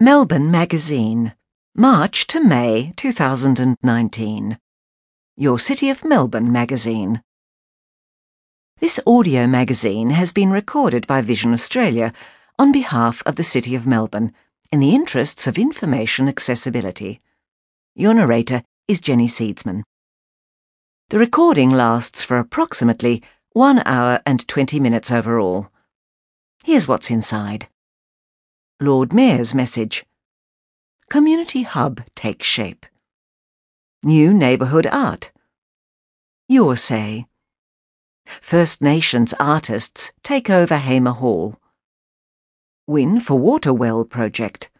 Melbourne Magazine, March to May 2019. Your City of Melbourne Magazine. This audio magazine has been recorded by Vision Australia on behalf of the City of Melbourne in the interests of information accessibility. Your narrator is Jenny Seedsman. The recording lasts for approximately 1 hour and 20 minutes overall. Here's what's inside. Lord Mayor's message. Community Hub takes shape. New neighbourhood art. Your say. First Nations artists take over Hamer Hall. Win for Water Well project.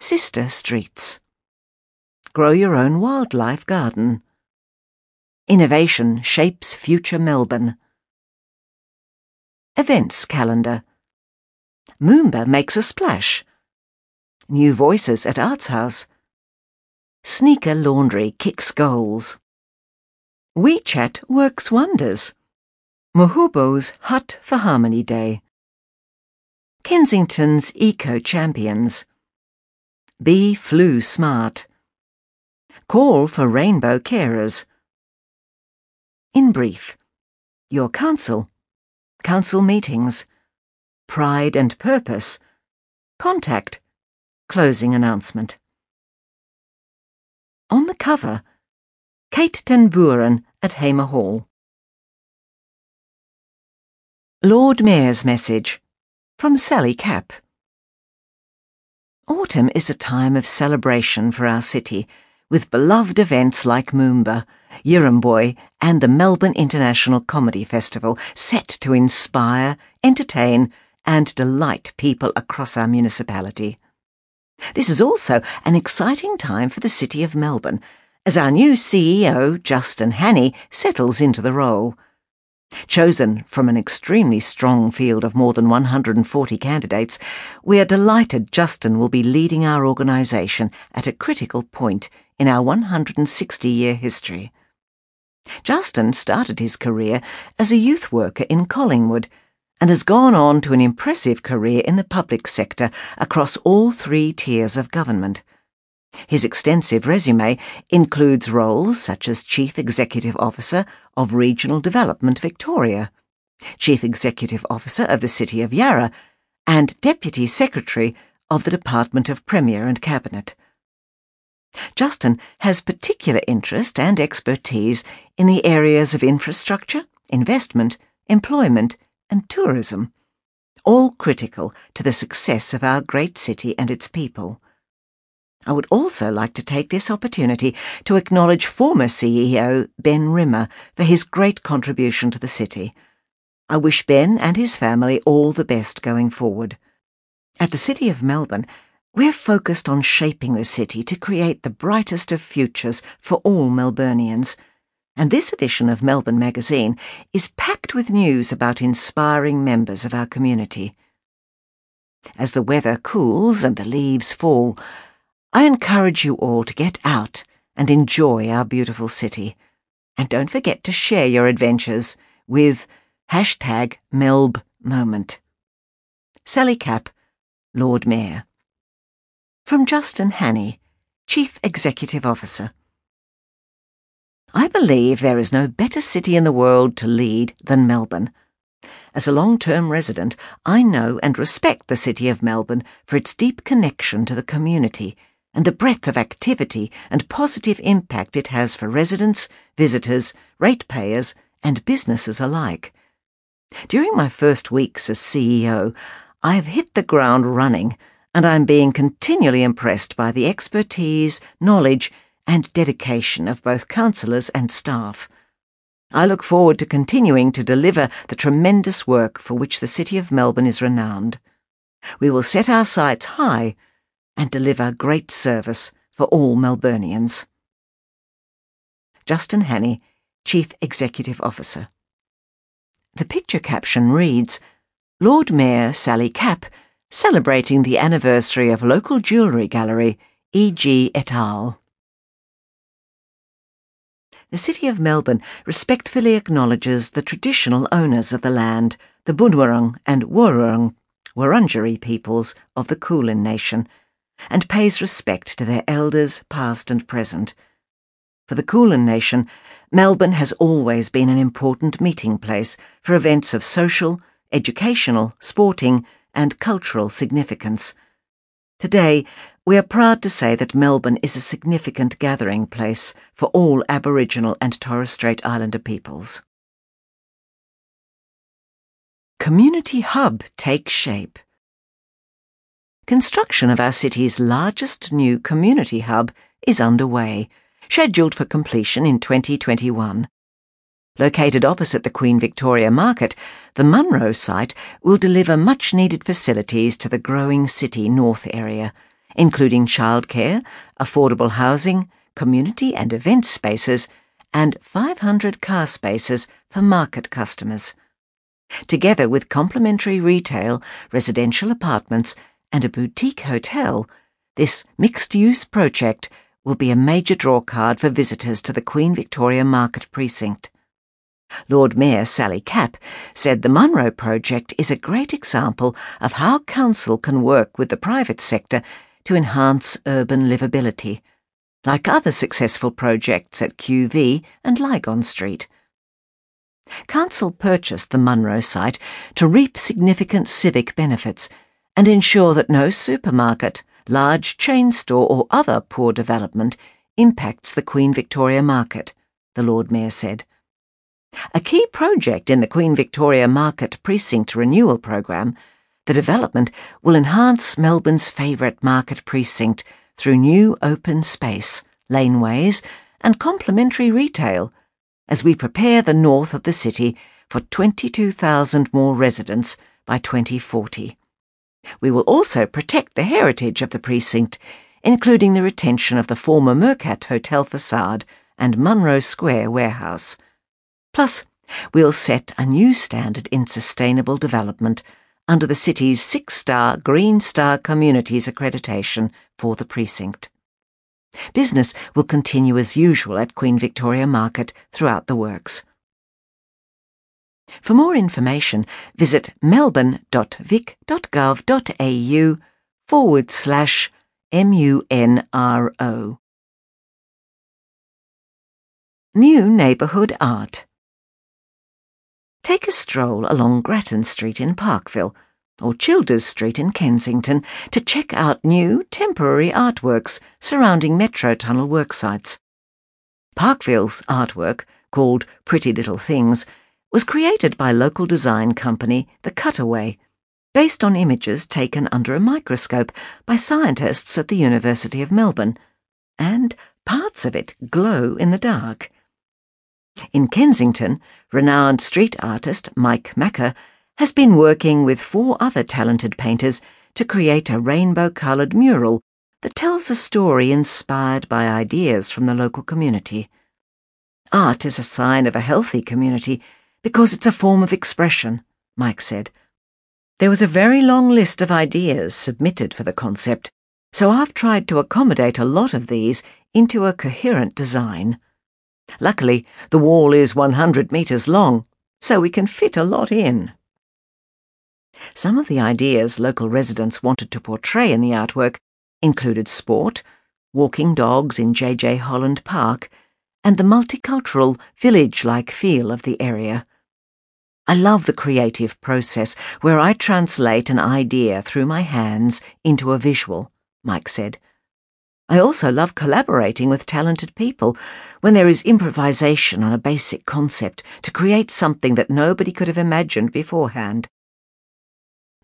Sister Streets. Grow your own wildlife garden. Innovation shapes future Melbourne. Events calendar. Moomba makes a splash. New voices at Arts House. Sneaker Laundry kicks goals. WeChat works wonders. Muhubo's Hut for Harmony Day. Kensington's Eco Champions. Be Flu Smart. Call for Rainbow Carers. In brief, your council, council meetings, pride and purpose, contact, closing announcement. On the cover, Kate ten Buuren at Hamer Hall. Lord Mayor's message from Sally Capp. Autumn is a time of celebration for our city, with beloved events like Moomba, Yirramboi, and the Melbourne International Comedy Festival set to inspire, entertain, and delight people across our municipality. This is also an exciting time for the City of Melbourne, as our new CEO, Justin Hanney, settles into the role. Chosen from an extremely strong field of more than 140 candidates, we are delighted Justin will be leading our organisation at a critical point in our 160 year history. Justin started his career as a youth worker in Collingwood and has gone on to an impressive career in the public sector across all three tiers of government. His extensive resume includes roles such as Chief Executive Officer of Regional Development Victoria, Chief Executive Officer of the City of Yarra, and Deputy Secretary of the Department of Premier and Cabinet. Justin has particular interest and expertise in the areas of infrastructure, investment, employment, and tourism, all critical to the success of our great city and its people. I would also like to take this opportunity to acknowledge former CEO Ben Rimmer for his great contribution to the city. I wish Ben and his family all the best going forward. At the City of Melbourne, we're focused on shaping the city to create the brightest of futures for all Melburnians. And this edition of Melbourne Magazine is packed with news about inspiring members of our community. As the weather cools and the leaves fall, I encourage you all to get out and enjoy our beautiful city. And don't forget to share your adventures with hashtag MelbMoment. Sally Capp, Lord Mayor. From Justin Hanney, Chief Executive Officer. I believe there is no better city in the world to lead than Melbourne. As a long term resident, I know and respect the City of Melbourne for its deep connection to the community and the breadth of activity and positive impact it has for residents, visitors, ratepayers, and businesses alike. During my first weeks as CEO, I have hit the ground running, and I am being continually impressed by the expertise, knowledge, and dedication of both councillors and staff. I look forward to continuing to deliver the tremendous work for which the City of Melbourne is renowned. We will set our sights high and deliver great service for all Melburnians. Justin Hanney, Chief Executive Officer. The picture caption reads Lord Mayor Sally Capp celebrating the anniversary of local jewellery gallery E.G. et al. The City of Melbourne respectfully acknowledges the traditional owners of the land, the Bunurong and Wurrung Wurundjeri peoples of the Kulin Nation and pays respect to their elders, past and present. For the Kulin Nation, Melbourne has always been an important meeting place for events of social, educational, sporting, and cultural significance. Today, we are proud to say that Melbourne is a significant gathering place for all Aboriginal and Torres Strait Islander peoples. Community Hub takes shape. Construction of our city's largest new community hub is underway, scheduled for completion in 2021. Located opposite the Queen Victoria Market, the Munro site will deliver much needed facilities to the growing city north area, including childcare, affordable housing, community and event spaces, and 500 car spaces for market customers. Together with complementary retail, residential apartments, and a boutique hotel, this mixed use project will be a major drawcard for visitors to the Queen Victoria Market Precinct. Lord Mayor Sally Capp said the Munro project is a great example of how council can work with the private sector to enhance urban livability, like other successful projects at QV and Lygon Street. Council purchased the Munro site to reap significant civic benefits and ensure that no supermarket, large chain store, or other poor development impacts the Queen Victoria market, the Lord Mayor said. A key project in the Queen Victoria Market Precinct Renewal Programme, the development will enhance Melbourne's favourite market precinct through new open space, laneways, and complementary retail as we prepare the north of the city for 22,000 more residents by 2040. We will also protect the heritage of the precinct, including the retention of the former Mercat Hotel facade and Munro Square warehouse. Plus, we'll set a new standard in sustainable development under the city's six star Green Star Communities accreditation for the precinct. Business will continue as usual at Queen Victoria Market throughout the works. For more information, visit melbourne.vic.gov.au forward slash MUNRO. New Neighbourhood Art Take a stroll along Grattan Street in Parkville or Childers Street in Kensington to check out new temporary artworks surrounding Metro Tunnel worksites. Parkville's artwork, called Pretty Little Things, was created by local design company The Cutaway, based on images taken under a microscope by scientists at the University of Melbourne, and parts of it glow in the dark. In Kensington, renowned street artist Mike Macker has been working with four other talented painters to create a rainbow coloured mural that tells a story inspired by ideas from the local community. Art is a sign of a healthy community because it's a form of expression, Mike said. There was a very long list of ideas submitted for the concept, so I've tried to accommodate a lot of these into a coherent design. Luckily, the wall is 100 metres long, so we can fit a lot in. Some of the ideas local residents wanted to portray in the artwork included sport, walking dogs in J.J. Holland Park, and the multicultural, village like feel of the area. I love the creative process where I translate an idea through my hands into a visual, Mike said. I also love collaborating with talented people when there is improvisation on a basic concept to create something that nobody could have imagined beforehand.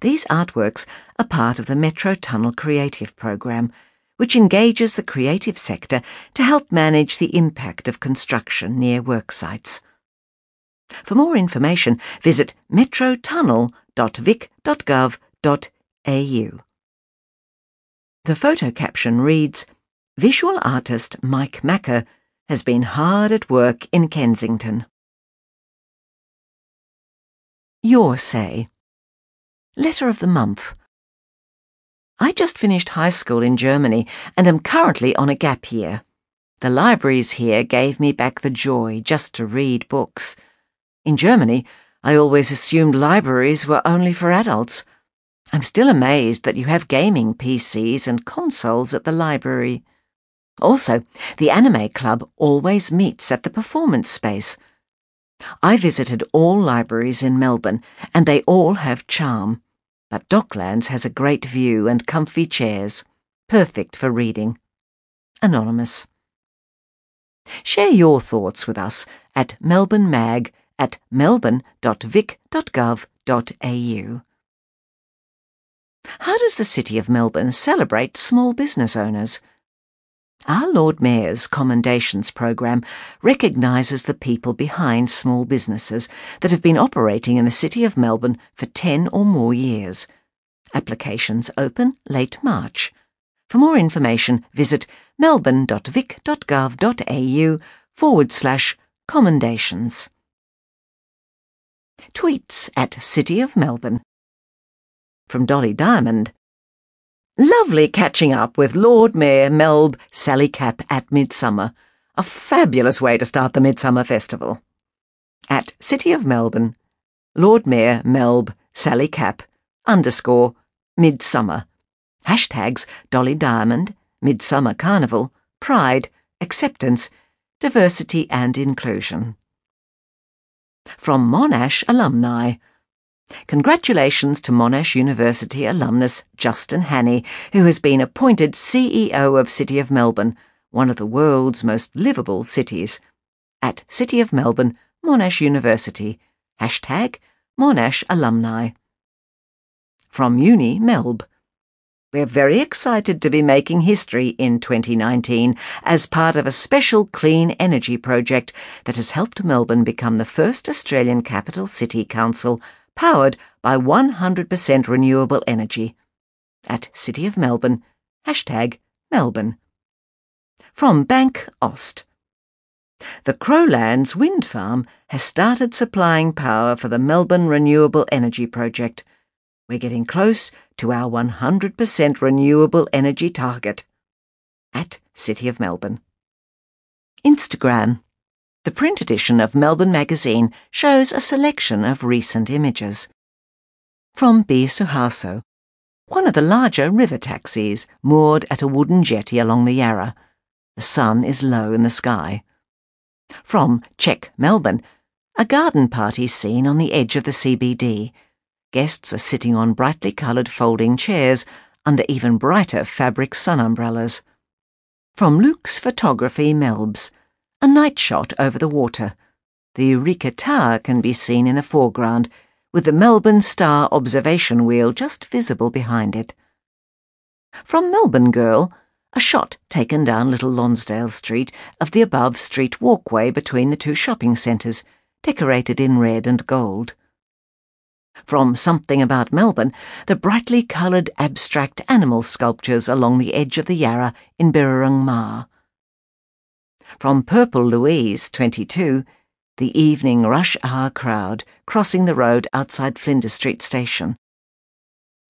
These artworks are part of the Metro Tunnel Creative Program, which engages the creative sector to help manage the impact of construction near worksites. For more information, visit metrotunnel.vic.gov.au. The photo caption reads Visual artist Mike Macker has been hard at work in Kensington. Your say. Letter of the Month. I just finished high school in Germany and am currently on a gap year. The libraries here gave me back the joy just to read books. In Germany, I always assumed libraries were only for adults. I'm still amazed that you have gaming PCs and consoles at the library. Also, the Anime Club always meets at the performance space. I visited all libraries in Melbourne, and they all have charm. But Docklands has a great view and comfy chairs, perfect for reading. Anonymous. Share your thoughts with us at Melbourne Mag at melbourne.vic.gov.au. How does the City of Melbourne celebrate small business owners? Our Lord Mayor's Commendations Program recognises the people behind small businesses that have been operating in the City of Melbourne for 10 or more years. Applications open late March. For more information, visit melbourne.vic.gov.au forward slash commendations. Tweets at City of Melbourne. From Dolly Diamond. Lovely catching up with Lord Mayor Melb Sally Capp at Midsummer. A fabulous way to start the Midsummer Festival. At City of Melbourne, Lord Mayor Melb Sally Capp underscore Midsummer. Hashtags Dolly Diamond, Midsummer Carnival, Pride, Acceptance, Diversity and Inclusion. From Monash Alumni. Congratulations to Monash University alumnus Justin Hanney, who has been appointed CEO of City of Melbourne, one of the world's most livable cities. At City of Melbourne, Monash University. Hashtag Monash Alumni. From Uni Melb. We're very excited to be making history in 2019 as part of a special clean energy project that has helped Melbourne become the first Australian capital city council powered by 100% renewable energy. At City of Melbourne, hashtag Melbourne. From Bank Aust. The Crowlands wind farm has started supplying power for the Melbourne Renewable Energy Project. We're getting close to our 100% renewable energy target. At City of Melbourne. Instagram. The print edition of Melbourne Magazine shows a selection of recent images. From B. Suharto, one of the larger river taxis moored at a wooden jetty along the Yarra. The sun is low in the sky. From Check Melbourne, a garden party scene on the edge of the CBD. Guests are sitting on brightly coloured folding chairs under even brighter fabric sun umbrellas. From Luke's Photography Melbs a night shot over the water. The Eureka Tower can be seen in the foreground, with the Melbourne Star observation wheel just visible behind it. From Melbourne Girl, a shot taken down Little Lonsdale Street of the above street walkway between the two shopping centres, decorated in red and gold. From Something About Melbourne, the brightly coloured abstract animal sculptures along the edge of the Yarra in Birrarung Marr. From Purple Louise, 22, the evening rush hour crowd crossing the road outside Flinders Street Station.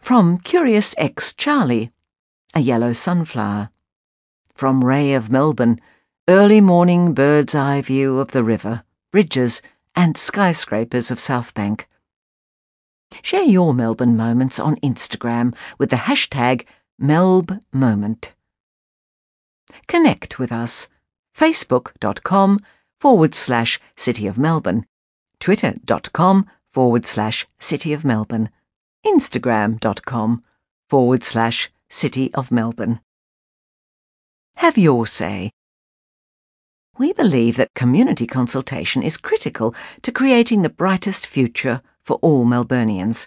From Curious X Charlie, a yellow sunflower. From Ray of Melbourne, early morning bird's eye view of the river, bridges, and skyscrapers of Southbank. Share your Melbourne moments on Instagram with the hashtag MelbMoment. Connect with us facebook.com forward slash City of Melbourne, twitter.com forward slash City of Melbourne, instagram.com forward slash City of Melbourne. Have your say. We believe that community consultation is critical to creating the brightest future for all Melburnians.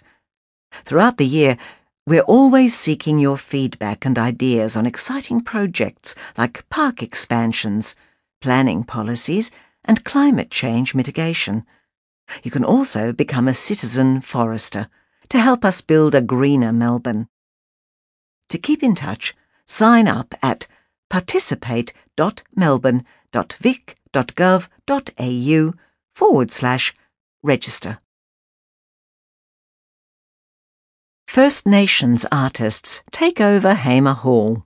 Throughout the year, we're always seeking your feedback and ideas on exciting projects like park expansions, planning policies, and climate change mitigation. You can also become a citizen forester to help us build a greener Melbourne. To keep in touch, sign up at participate.melbourne.vic.gov.au forward slash register. First Nations artists take over Hamer Hall.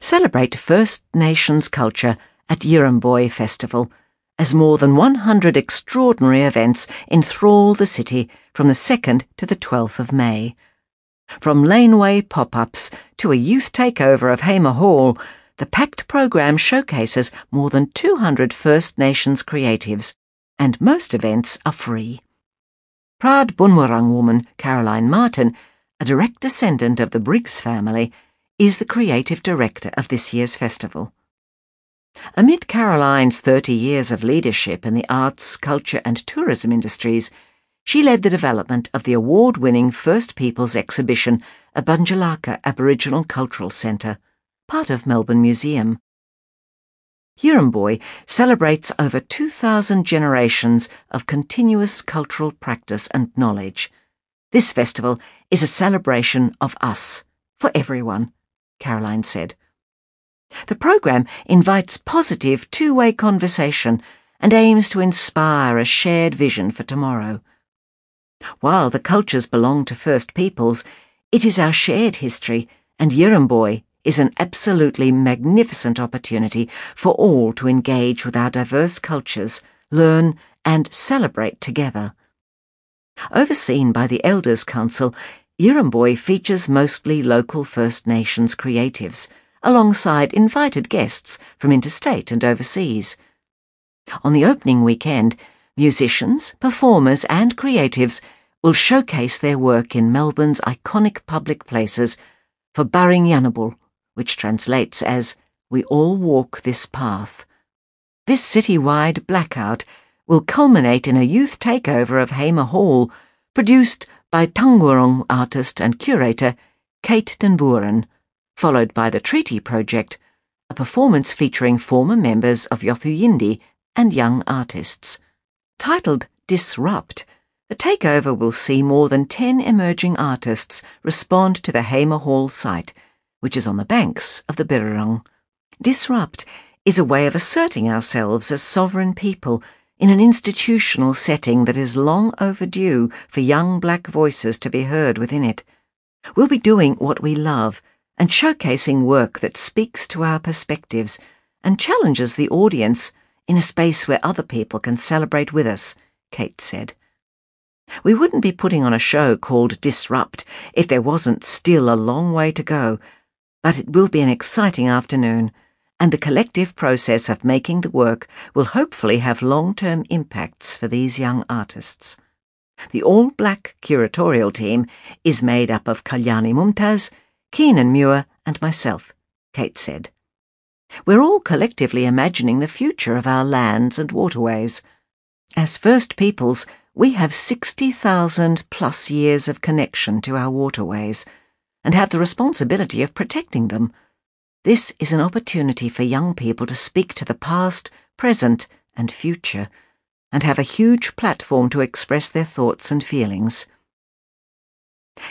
Celebrate First Nations culture at Yirramboi Festival as more than 100 extraordinary events enthrall the city from the 2nd to the 12th of May. From laneway pop ups to a youth takeover of Hamer Hall, the packed program showcases more than 200 First Nations creatives, and most events are free. Proud Bunwurrung woman Caroline Martin, a direct descendant of the Briggs family, is the creative director of this year's festival. Amid Caroline's 30 years of leadership in the arts, culture, and tourism industries, she led the development of the award winning First Peoples exhibition at Bunjilaka Aboriginal Cultural Centre, part of Melbourne Museum. Yirramboi celebrates over 2,000 generations of continuous cultural practice and knowledge. This festival is a celebration of us, for everyone, Caroline said. The programme invites positive two way conversation and aims to inspire a shared vision for tomorrow. While the cultures belong to First Peoples, it is our shared history, and Yirramboi is an absolutely magnificent opportunity for all to engage with our diverse cultures, learn, and celebrate together. Overseen by the Elders Council, Yirramboi features mostly local First Nations creatives, alongside invited guests from interstate and overseas. On the opening weekend, Musicians, performers, and creatives will showcase their work in Melbourne's iconic public places for Barring Yanabul, which translates as We All Walk This Path. This citywide blackout will culminate in a youth takeover of Hamer Hall, produced by Taungurung artist and curator Kate Den Buuren, followed by the Treaty Project, a performance featuring former members of Yothu Yindi and young artists. Titled Disrupt, the takeover will see more than 10 emerging artists respond to the Hamer Hall site, which is on the banks of the Birrarung. Disrupt is a way of asserting ourselves as sovereign people in an institutional setting that is long overdue for young black voices to be heard within it. We'll be doing what we love and showcasing work that speaks to our perspectives and challenges the audience in a space where other people can celebrate with us, Kate said. We wouldn't be putting on a show called Disrupt if there wasn't still a long way to go, but it will be an exciting afternoon, and the collective process of making the work will hopefully have long term impacts for these young artists. The all black curatorial team is made up of Kalyani Mumtaz, Keenan Muir, and myself, Kate said. We're all collectively imagining the future of our lands and waterways. As First Peoples, we have 60,000 plus years of connection to our waterways and have the responsibility of protecting them. This is an opportunity for young people to speak to the past, present, and future, and have a huge platform to express their thoughts and feelings.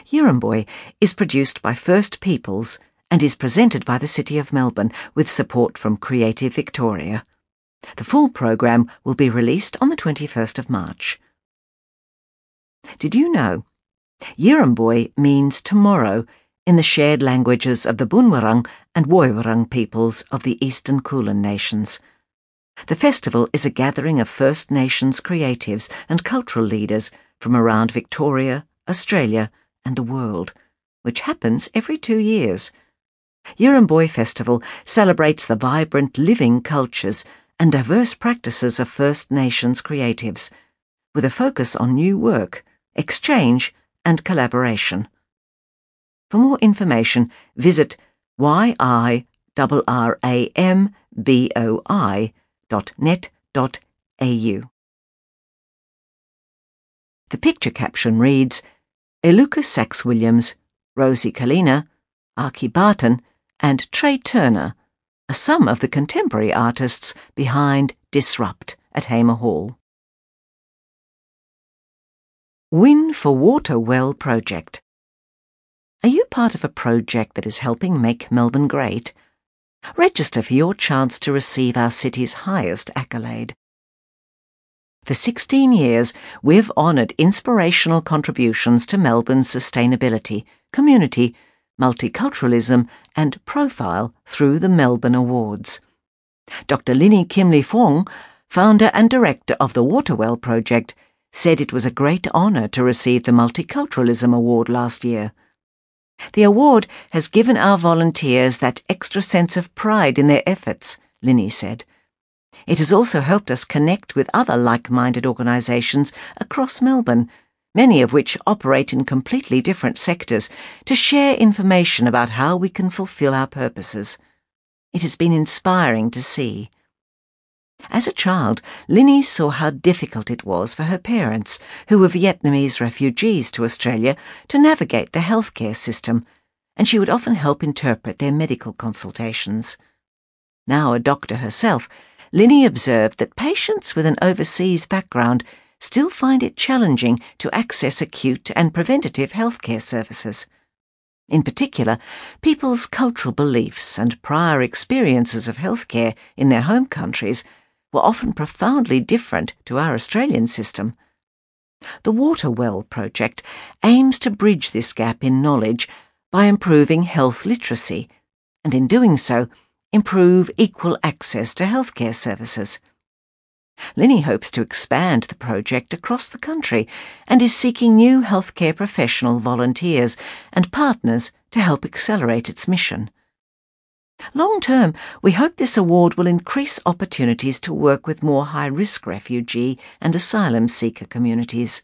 Yirramboi is produced by First Peoples and is presented by the City of Melbourne with support from Creative Victoria. The full programme will be released on the 21st of March. Did you know? Yirramboi means tomorrow in the shared languages of the Bunwurrung and Woiwurrung peoples of the Eastern Kulin nations. The festival is a gathering of First Nations creatives and cultural leaders from around Victoria, Australia, and the world, which happens every two years. Yirramboi Festival celebrates the vibrant living cultures and diverse practices of First Nations creatives, with a focus on new work, exchange, and collaboration. For more information, visit yirramboi.net.au. The picture caption reads Eluka Sax Williams, Rosie Kalina, Archie Barton, and Trey Turner are some of the contemporary artists behind Disrupt at Hamer Hall. Win for Water Well Project. Are you part of a project that is helping make Melbourne great? Register for your chance to receive our city's highest accolade. For 16 years, we've honoured inspirational contributions to Melbourne's sustainability, community, multiculturalism, and profile through the Melbourne Awards. Dr. Linny Kimley Fong, founder and director of the Waterwell Project, said it was a great honour to receive the Multiculturalism Award last year. The award has given our volunteers that extra sense of pride in their efforts, Linny said. It has also helped us connect with other like minded organisations across Melbourne, many of which operate in completely different sectors, to share information about how we can fulfil our purposes. It has been inspiring to see. As a child, Linny saw how difficult it was for her parents, who were Vietnamese refugees to Australia, to navigate the healthcare system, and she would often help interpret their medical consultations. Now a doctor herself, Linny observed that patients with an overseas background still find it challenging to access acute and preventative healthcare services. In particular, people's cultural beliefs and prior experiences of healthcare in their home countries were often profoundly different to our Australian system. The Water Well project aims to bridge this gap in knowledge by improving health literacy, and in doing so, improve equal access to healthcare services. Linny hopes to expand the project across the country and is seeking new healthcare professional volunteers and partners to help accelerate its mission. Long term, we hope this award will increase opportunities to work with more high risk refugee and asylum seeker communities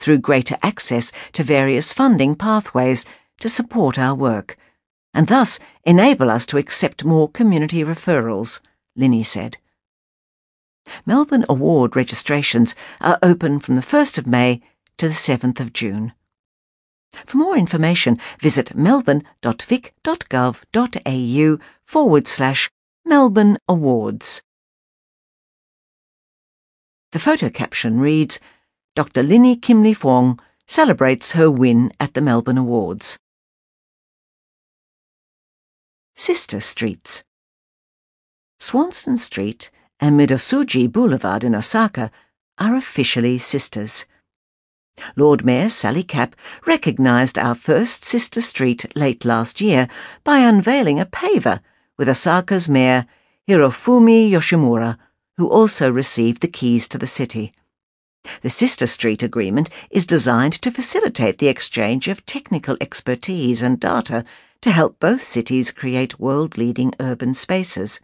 through greater access to various funding pathways to support our work, and thus enable us to accept more community referrals, Linny said. Melbourne Award registrations are open from the 1st of May to the 7th of June. For more information, visit melbourne.vic.gov.au forward slash Melbourne Awards. The photo caption reads Dr. Linny Kim Li Fong celebrates her win at the Melbourne Awards. Sister Streets Swanston Street and Midosuji Boulevard in Osaka are officially sisters. Lord Mayor Sally Capp recognised our first sister street late last year by unveiling a paver with Osaka's mayor Hirofumi Yoshimura, who also received the keys to the city. The Sister Street Agreement is designed to facilitate the exchange of technical expertise and data to help both cities create world leading urban spaces.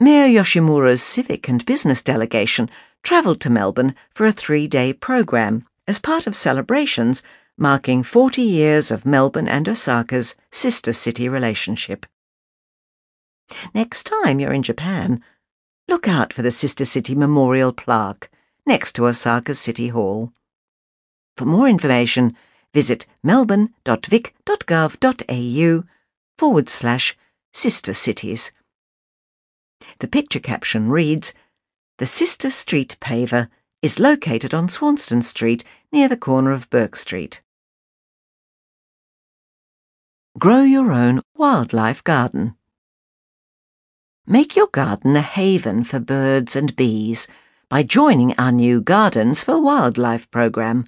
Mayor Yoshimura's civic and business delegation travelled to Melbourne for a three day programme as part of celebrations marking 40 years of Melbourne and Osaka's sister city relationship. Next time you're in Japan, look out for the Sister City Memorial plaque next to Osaka City Hall. For more information, visit melbourne.vic.gov.au forward slash sister cities. The picture caption reads The Sister Street paver is located on Swanston Street near the corner of Bourke Street. Grow your own wildlife garden. Make your garden a haven for birds and bees by joining our new Gardens for Wildlife programme.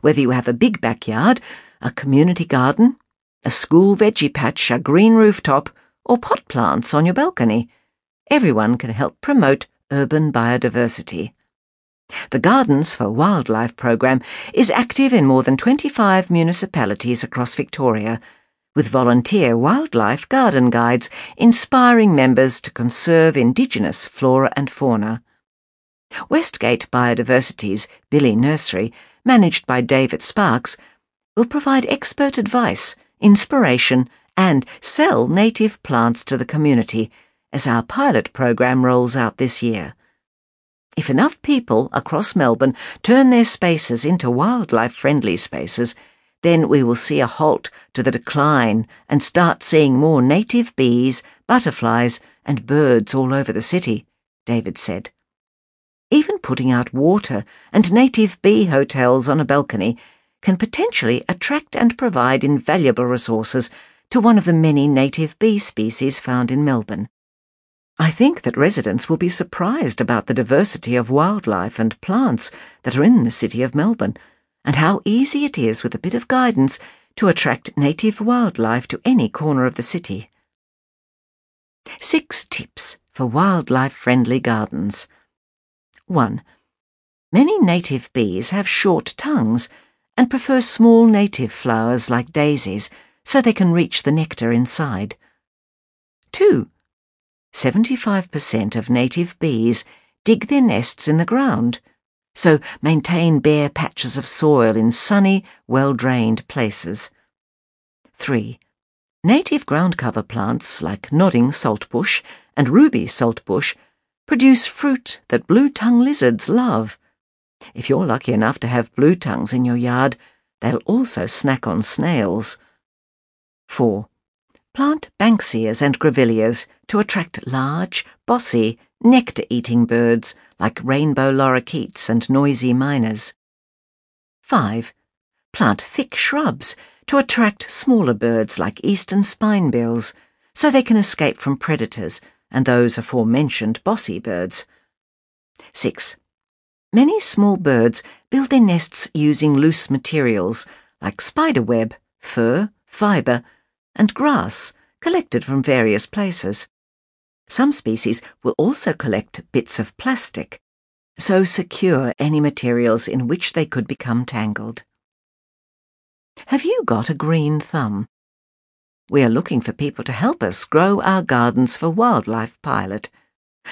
Whether you have a big backyard, a community garden, a school veggie patch, a green rooftop, or pot plants on your balcony, everyone can help promote urban biodiversity. The Gardens for Wildlife programme is active in more than 25 municipalities across Victoria, with volunteer wildlife garden guides inspiring members to conserve Indigenous flora and fauna. Westgate Biodiversity's Bili Nursery, managed by David Sparks, will provide expert advice, inspiration, and sell native plants to the community as our pilot programme rolls out this year. If enough people across Melbourne turn their spaces into wildlife friendly spaces, then we will see a halt to the decline and start seeing more native bees, butterflies, and birds all over the city, David said. Even putting out water and native bee hotels on a balcony can potentially attract and provide invaluable resources to one of the many native bee species found in Melbourne. I think that residents will be surprised about the diversity of wildlife and plants that are in the city of Melbourne, and how easy it is with a bit of guidance to attract native wildlife to any corner of the city. Six tips for wildlife friendly gardens. 1. Many native bees have short tongues and prefer small native flowers like daisies, so they can reach the nectar inside. 2. 75% of native bees dig their nests in the ground, so maintain bare patches of soil in sunny, well drained places. 3. Native ground cover plants like nodding saltbush and ruby saltbush produce fruit that blue tongue lizards love. If you're lucky enough to have blue tongues in your yard, they'll also snack on snails. 4. Plant Banksias and Grevilleas to attract large, bossy, nectar-eating birds like rainbow lorikeets and noisy miners. 5. Plant thick shrubs to attract smaller birds like eastern spinebills so they can escape from predators and those aforementioned bossy birds. 6. Many small birds build their nests using loose materials like spiderweb, fur, fibre, and grass collected from various places. Some species will also collect bits of plastic, so secure any materials in which they could become tangled. Have you got a green thumb? We are looking for people to help us grow our Gardens for Wildlife pilot.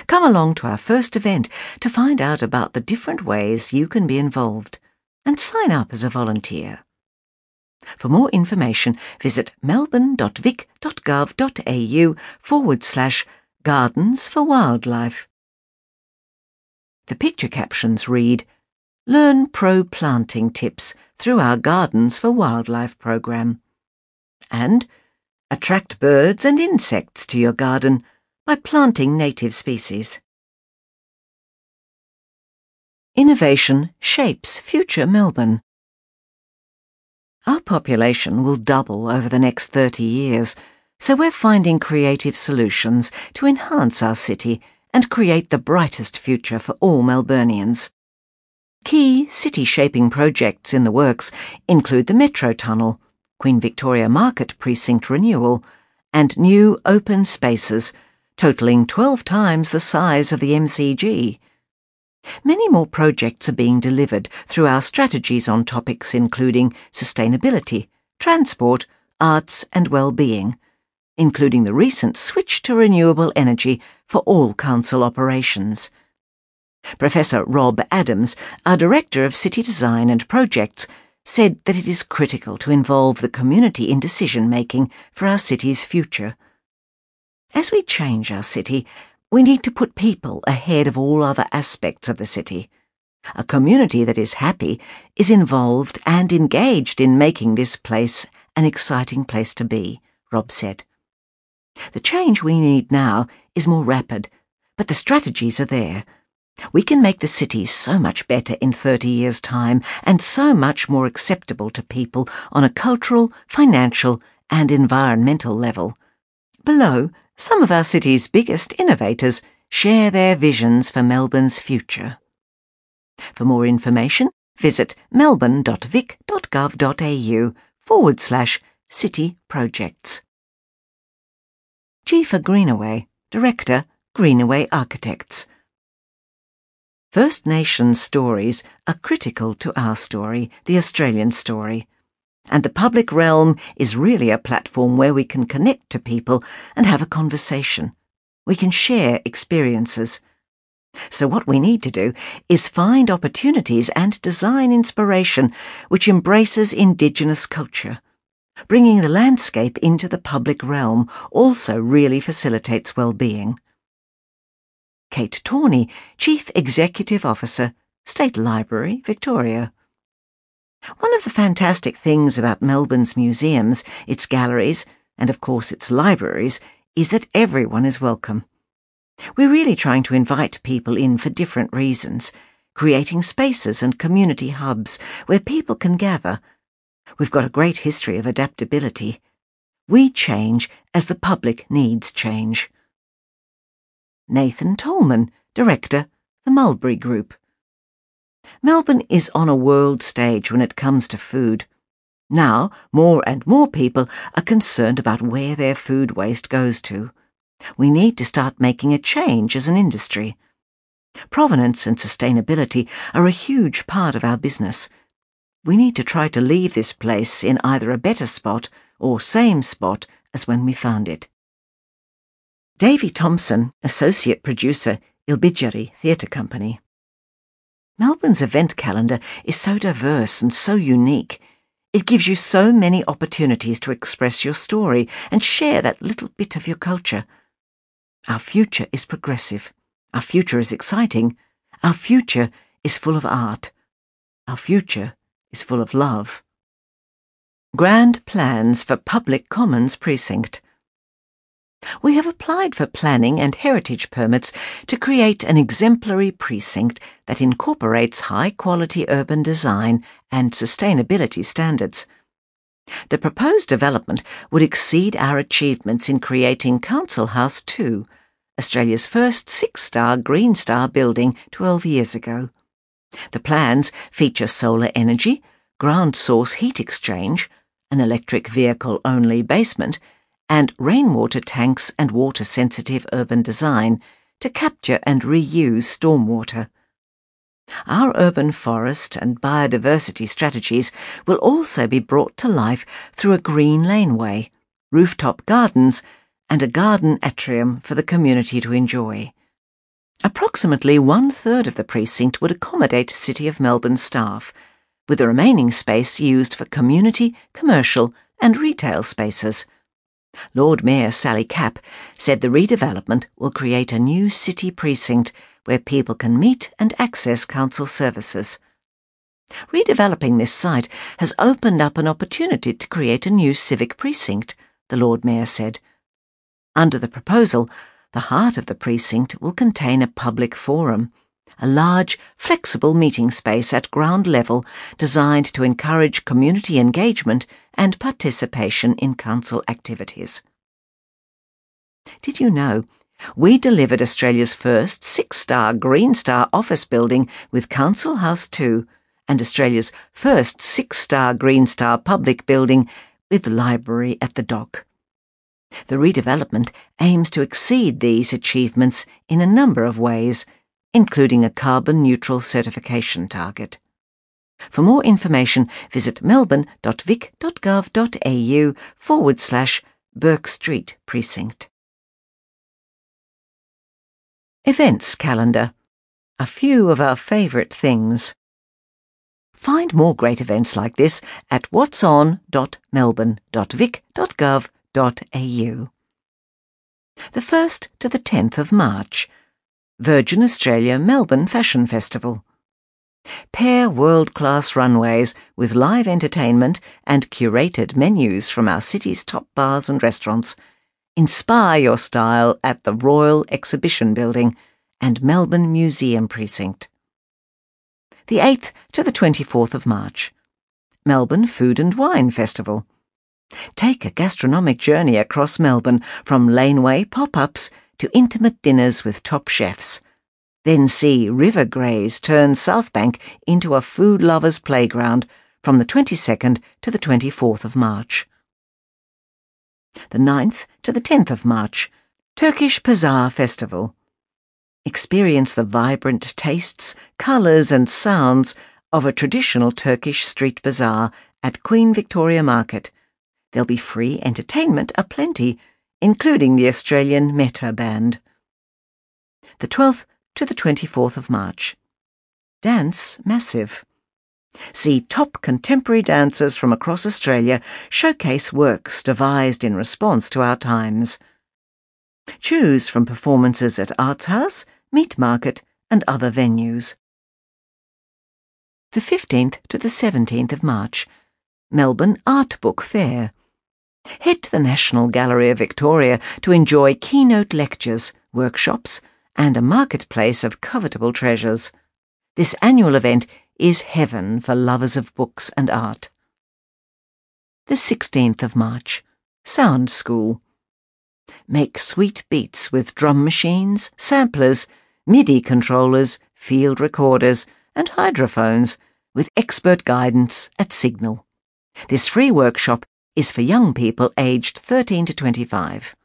Come along to our first event to find out about the different ways you can be involved and sign up as a volunteer. For more information, visit melbourne.vic.gov.au forward slash Gardens for Wildlife. The picture captions read Learn pro planting tips through our Gardens for Wildlife program. And attract birds and insects to your garden by planting native species. Innovation shapes future Melbourne. Our population will double over the next 30 years, so we're finding creative solutions to enhance our city and create the brightest future for all Melburnians. Key city shaping projects in the works include the Metro Tunnel, Queen Victoria Market Precinct renewal, and new open spaces, totalling 12 times the size of the MCG. Many more projects are being delivered through our strategies on topics including sustainability, transport, arts, and well-being, including the recent switch to renewable energy for all council operations. Professor Rob Adams, our Director of City Design and Projects, said that it is critical to involve the community in decision making for our city's future. As we change our city, we need to put people ahead of all other aspects of the city. A community that is happy is involved and engaged in making this place an exciting place to be, Rob said. The change we need now is more rapid, but the strategies are there. We can make the city so much better in 30 years' time and so much more acceptable to people on a cultural, financial, and environmental level. Below, some of our city's biggest innovators share their visions for Melbourne's future. For more information, visit melbourne.vic.gov.au forward slash city projects. Jefa Greenaway, Director, Greenaway Architects. First Nations stories are critical to our story, the Australian story and the public realm is really a platform where we can connect to people and have a conversation. We can share experiences. So, what we need to do is find opportunities and design inspiration which embraces Indigenous culture. Bringing the landscape into the public realm also really facilitates well-being. Kate Torney, Chief Executive Officer, State Library, Victoria. One of the fantastic things about Melbourne's museums, its galleries, and of course its libraries, is that everyone is welcome. We're really trying to invite people in for different reasons, creating spaces and community hubs where people can gather. We've got a great history of adaptability. We change as the public needs change. Nathan Toleman, Director, The Mulberry Group. Melbourne is on a world stage when it comes to food. Now, more and more people are concerned about where their food waste goes to. We need to start making a change as an industry. Provenance and sustainability are a huge part of our business. We need to try to leave this place in either a better spot or same spot as when we found it. Davy Thompson, Associate Producer, Ilbijerri Theatre Company. Melbourne's event calendar is so diverse and so unique. It gives you so many opportunities to express your story and share that little bit of your culture. Our future is progressive. Our future is exciting. Our future is full of art. Our future is full of love. Grand plans for Public Commons Precinct. We have applied for planning and heritage permits to create an exemplary precinct that incorporates high quality urban design and sustainability standards. The proposed development would exceed our achievements in creating Council House 2, Australia's first six star Green Star building 12 years ago. The plans feature solar energy, ground source heat exchange, an electric vehicle only basement, and rainwater tanks and water sensitive urban design to capture and reuse stormwater. Our urban forest and biodiversity strategies will also be brought to life through a green laneway, rooftop gardens, and a garden atrium for the community to enjoy. Approximately one third of the precinct would accommodate City of Melbourne staff with the remaining space used for community, commercial, and retail spaces. Lord Mayor Sally Capp said the redevelopment will create a new city precinct where people can meet and access council services. Redeveloping this site has opened up an opportunity to create a new civic precinct, the Lord Mayor said. Under the proposal, the heart of the precinct will contain a public forum a large, flexible meeting space at ground level designed to encourage community engagement and participation in council activities. Did you know? We delivered Australia's first six star Green Star office building with Council House 2 and Australia's first six star Green Star public building with library at the dock. The redevelopment aims to exceed these achievements in a number of ways including a carbon neutral certification target. For more information, visit melbourne.vic.gov.au forward slash Bourke Street Precinct. Events Calendar. A few of our favourite things. Find more great events like this at whatson.melbourne.vic.gov.au. The 1st to the 10th of March. Virgin Australia Melbourne Fashion Festival. Pair world class runways with live entertainment and curated menus from our city's top bars and restaurants. Inspire your style at the Royal Exhibition Building and Melbourne Museum Precinct. The 8th to the 24th of March. Melbourne Food and Wine Festival. Take a gastronomic journey across Melbourne from laneway pop ups to intimate dinners with top chefs. Then see River Graze turn Southbank into a food lover's playground from the 22nd to the 24th of March. The 9th to the 10th of March, Turkish Pazar Festival. Experience the vibrant tastes, colours, and sounds of a traditional Turkish street bazaar at Queen Victoria Market. There'll be free entertainment aplenty including the Australian Mehter Band. The 12th to the 24th of March. Dance Massive. See top contemporary dancers from across Australia showcase works devised in response to our times. Choose from performances at Arts House, Meat Market, and other venues. The 15th to the 17th of March. Melbourne Art Book Fair. Head to the National Gallery of Victoria to enjoy keynote lectures, workshops, and a marketplace of covetable treasures. This annual event is heaven for lovers of books and art. The 16th of March, Sound School. Make sweet beats with drum machines, samplers, MIDI controllers, field recorders, and hydrophones with expert guidance at Signal. This free workshop is for young people aged 13 to 25.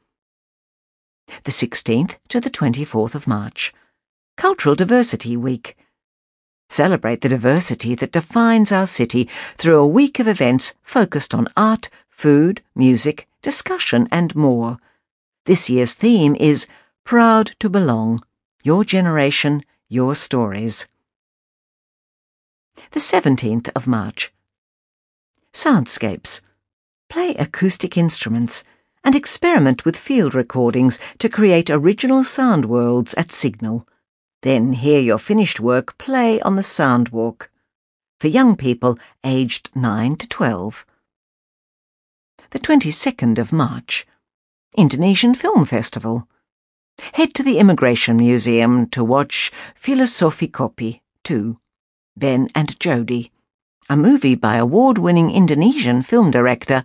The 16th to the 24th of March. Cultural Diversity Week. Celebrate the diversity that defines our city through a week of events focused on art, food, music, discussion, and more. This year's theme is Proud to Belong Your Generation, Your Stories. The 17th of March. Soundscapes. Play acoustic instruments and experiment with field recordings to create original sound worlds at Signal. Then hear your finished work play on the sound walk. For young people aged 9 to 12. The 22nd of March. Indonesian Film Festival. Head to the Immigration Museum to watch Filosofi Kopi 2, Ben and Jody, a movie by award-winning Indonesian film director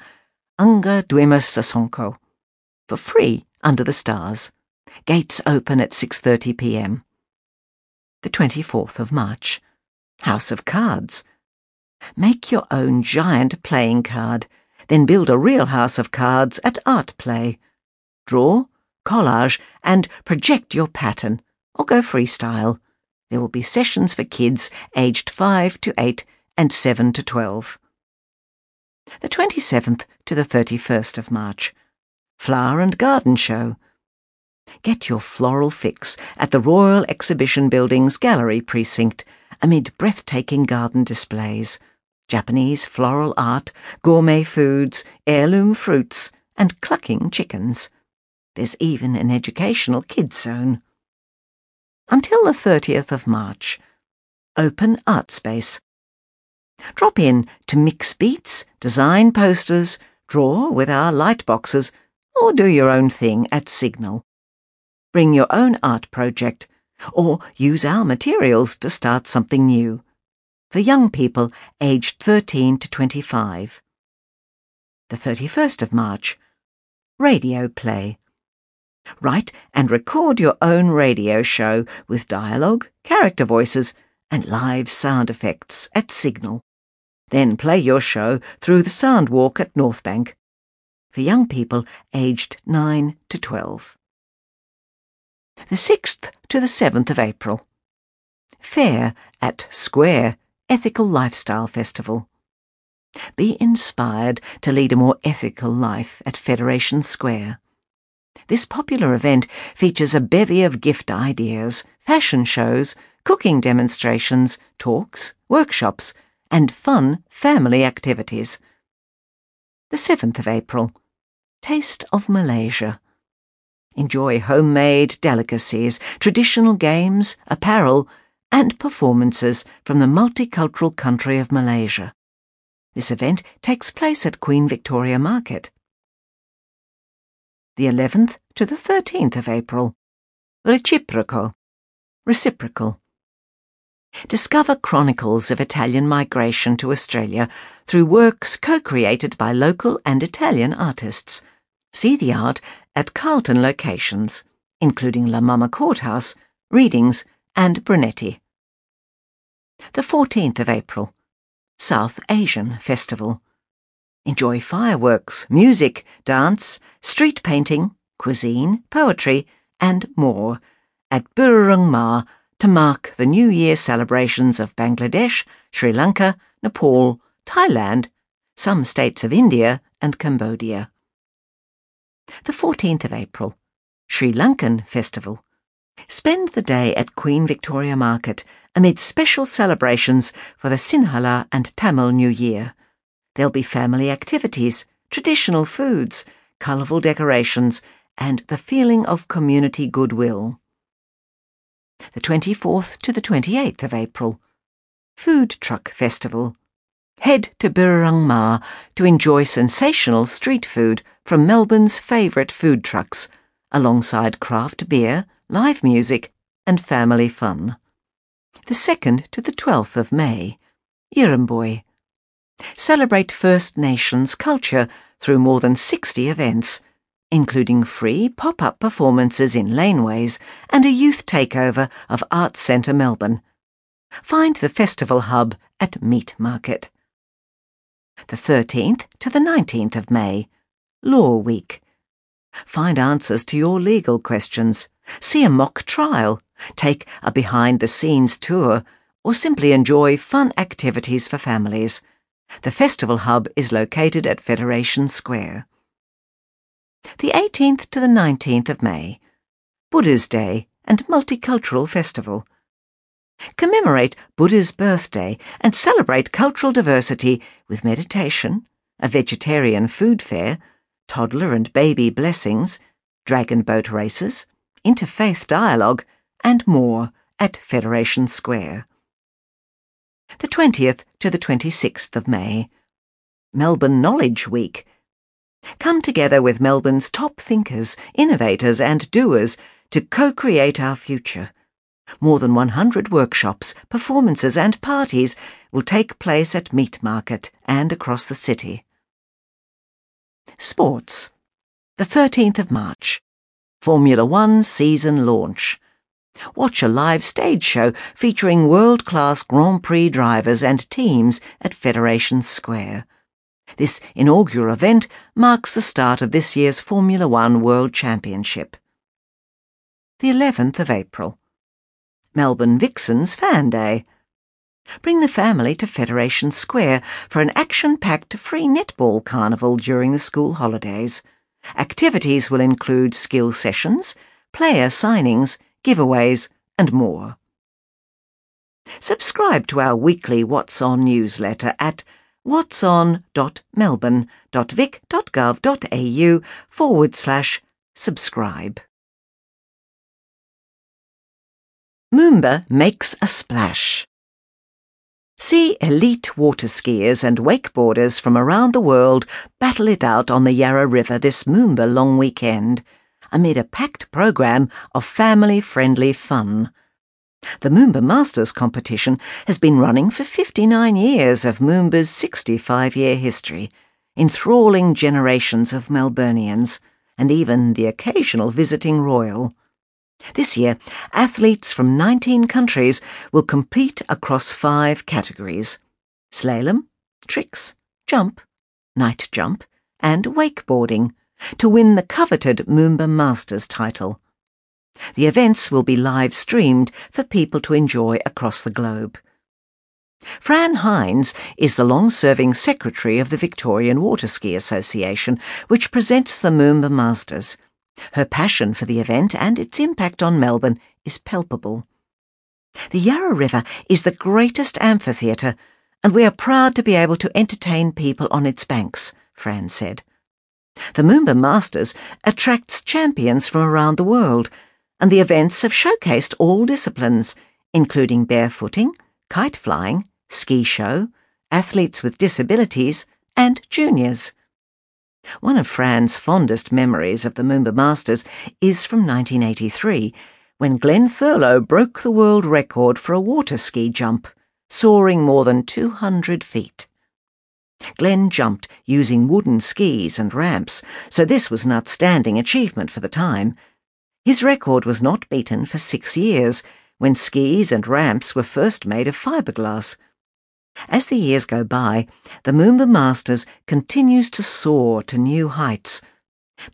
Angga Dwimas Sasongko, for free under the stars. Gates open at 6:30 p.m. The 24th of March. House of Cards. Make your own giant playing card, then build a real house of cards at Art Play. Draw, collage, and project your pattern, or go freestyle. There will be sessions for kids aged 5 to 8 and 7 to 12. The 27th to the 31st of March. Flower and Garden Show. Get your floral fix at the Royal Exhibition Building's Gallery Precinct amid breathtaking garden displays, Japanese floral art, gourmet foods, heirloom fruits, and clucking chickens. There's even an educational kids zone. Until the 30th of March. Open Art Space. Drop in to mix beats, design posters, draw with our light boxes, or do your own thing at Signal. Bring your own art project, or use our materials to start something new. For young people aged 13 to 25. The 31st of March. Radio play. Write and record your own radio show with dialogue, character voices, and live sound effects at Signal. Then play your show through the sound walk at Northbank for young people aged 9 to 12. The 6th to the 7th of April. Fair at Square Ethical Lifestyle Festival. Be inspired to lead a more ethical life at Federation Square. This popular event features a bevy of gift ideas, fashion shows, cooking demonstrations, talks, workshops, and fun family activities. The 7th of April. Taste of Malaysia. Enjoy homemade delicacies, traditional games, apparel, and performances from the multicultural country of Malaysia. This event takes place at Queen Victoria Market the 11th to the 13th of April. Reciproco. Reciprocal. Discover chronicles of Italian migration to Australia through works co-created by local and Italian artists. See the art at Carlton locations, including La Mama Courthouse, Readings, and Brunetti. The 14th of April. South Asian Festival. Enjoy fireworks, music, dance, street painting, cuisine, poetry, and more at Birrarung Marr to mark the New Year celebrations of Bangladesh, Sri Lanka, Nepal, Thailand, some states of India, and Cambodia. The 14th of April, Sri Lankan Festival. Spend the day at Queen Victoria Market amid special celebrations for the Sinhala and Tamil New Year. There'll be family activities, traditional foods, colourful decorations, and the feeling of community goodwill. The 24th to the 28th of April. Food Truck Festival. Head to Birrarung Marr to enjoy sensational street food from Melbourne's favourite food trucks, alongside craft beer, live music, and family fun. The 2nd to the 12th of May. Yirramboi. Celebrate First Nations culture through more than 60 events, including free pop up performances in laneways and a youth takeover of Arts Centre Melbourne. Find the festival hub at Meat Market. The 13th to the 19th of May, Law Week. Find answers to your legal questions, see a mock trial, take a behind the scenes tour, or simply enjoy fun activities for families The festival hub is located at Federation Square. The 18th to the 19th of May, Buddha's Day and Multicultural Festival. Commemorate Buddha's birthday and celebrate cultural diversity with meditation, a vegetarian food fair, toddler and baby blessings, dragon boat races, interfaith dialogue, and more at Federation Square. The 20th to the 26th of May. Melbourne Knowledge Week. Come together with Melbourne's top thinkers, innovators, and doers to co create our future. More than 100 workshops, performances, and parties will take place at Meat Market and across the city. Sports. The 13th of March. Formula One season launch. Watch a live stage show featuring world class Grand Prix drivers and teams at Federation Square. This inaugural event marks the start of this year's Formula One World Championship. The 11th of April. Melbourne Vixens Fan Day. Bring the family to Federation Square for an action packed free netball carnival during the school holidays. Activities will include skill sessions, player signings, giveaways, and more. Subscribe to our weekly What's On newsletter at whatson.melbourne.vic.gov.au forward slash subscribe. Moomba makes a splash. See elite water skiers and wakeboarders from around the world battle it out on the Yarra River this Moomba long weekend amid a packed program of family friendly fun. The Moomba Masters competition has been running for 59 years of Moomba's 65 year history, enthralling generations of Melburnians and even the occasional visiting royal. This year, athletes from 19 countries will compete across five categories slalom, tricks, jump, night jump, and wakeboarding to win the coveted Moomba Masters title. The events will be live streamed for people to enjoy across the globe. Fran Hines is the long serving secretary of the Victorian Water Ski Association, which presents the Moomba Masters. Her passion for the event and its impact on Melbourne is palpable. The Yarra River is the greatest amphitheatre, and we are proud to be able to entertain people on its banks, Fran said. The Moomba Masters attracts champions from around the world, and the events have showcased all disciplines, including barefooting, kite flying, ski show, athletes with disabilities, and juniors. One of Fran's fondest memories of the Moomba Masters is from 1983, when Glenn Thurlow broke the world record for a water ski jump, soaring more than 200 feet. Glenn jumped using wooden skis and ramps, so this was an outstanding achievement for the time. His record was not beaten for six years, when skis and ramps were first made of fiberglass. As the years go by, the Moomba Masters continues to soar to new heights.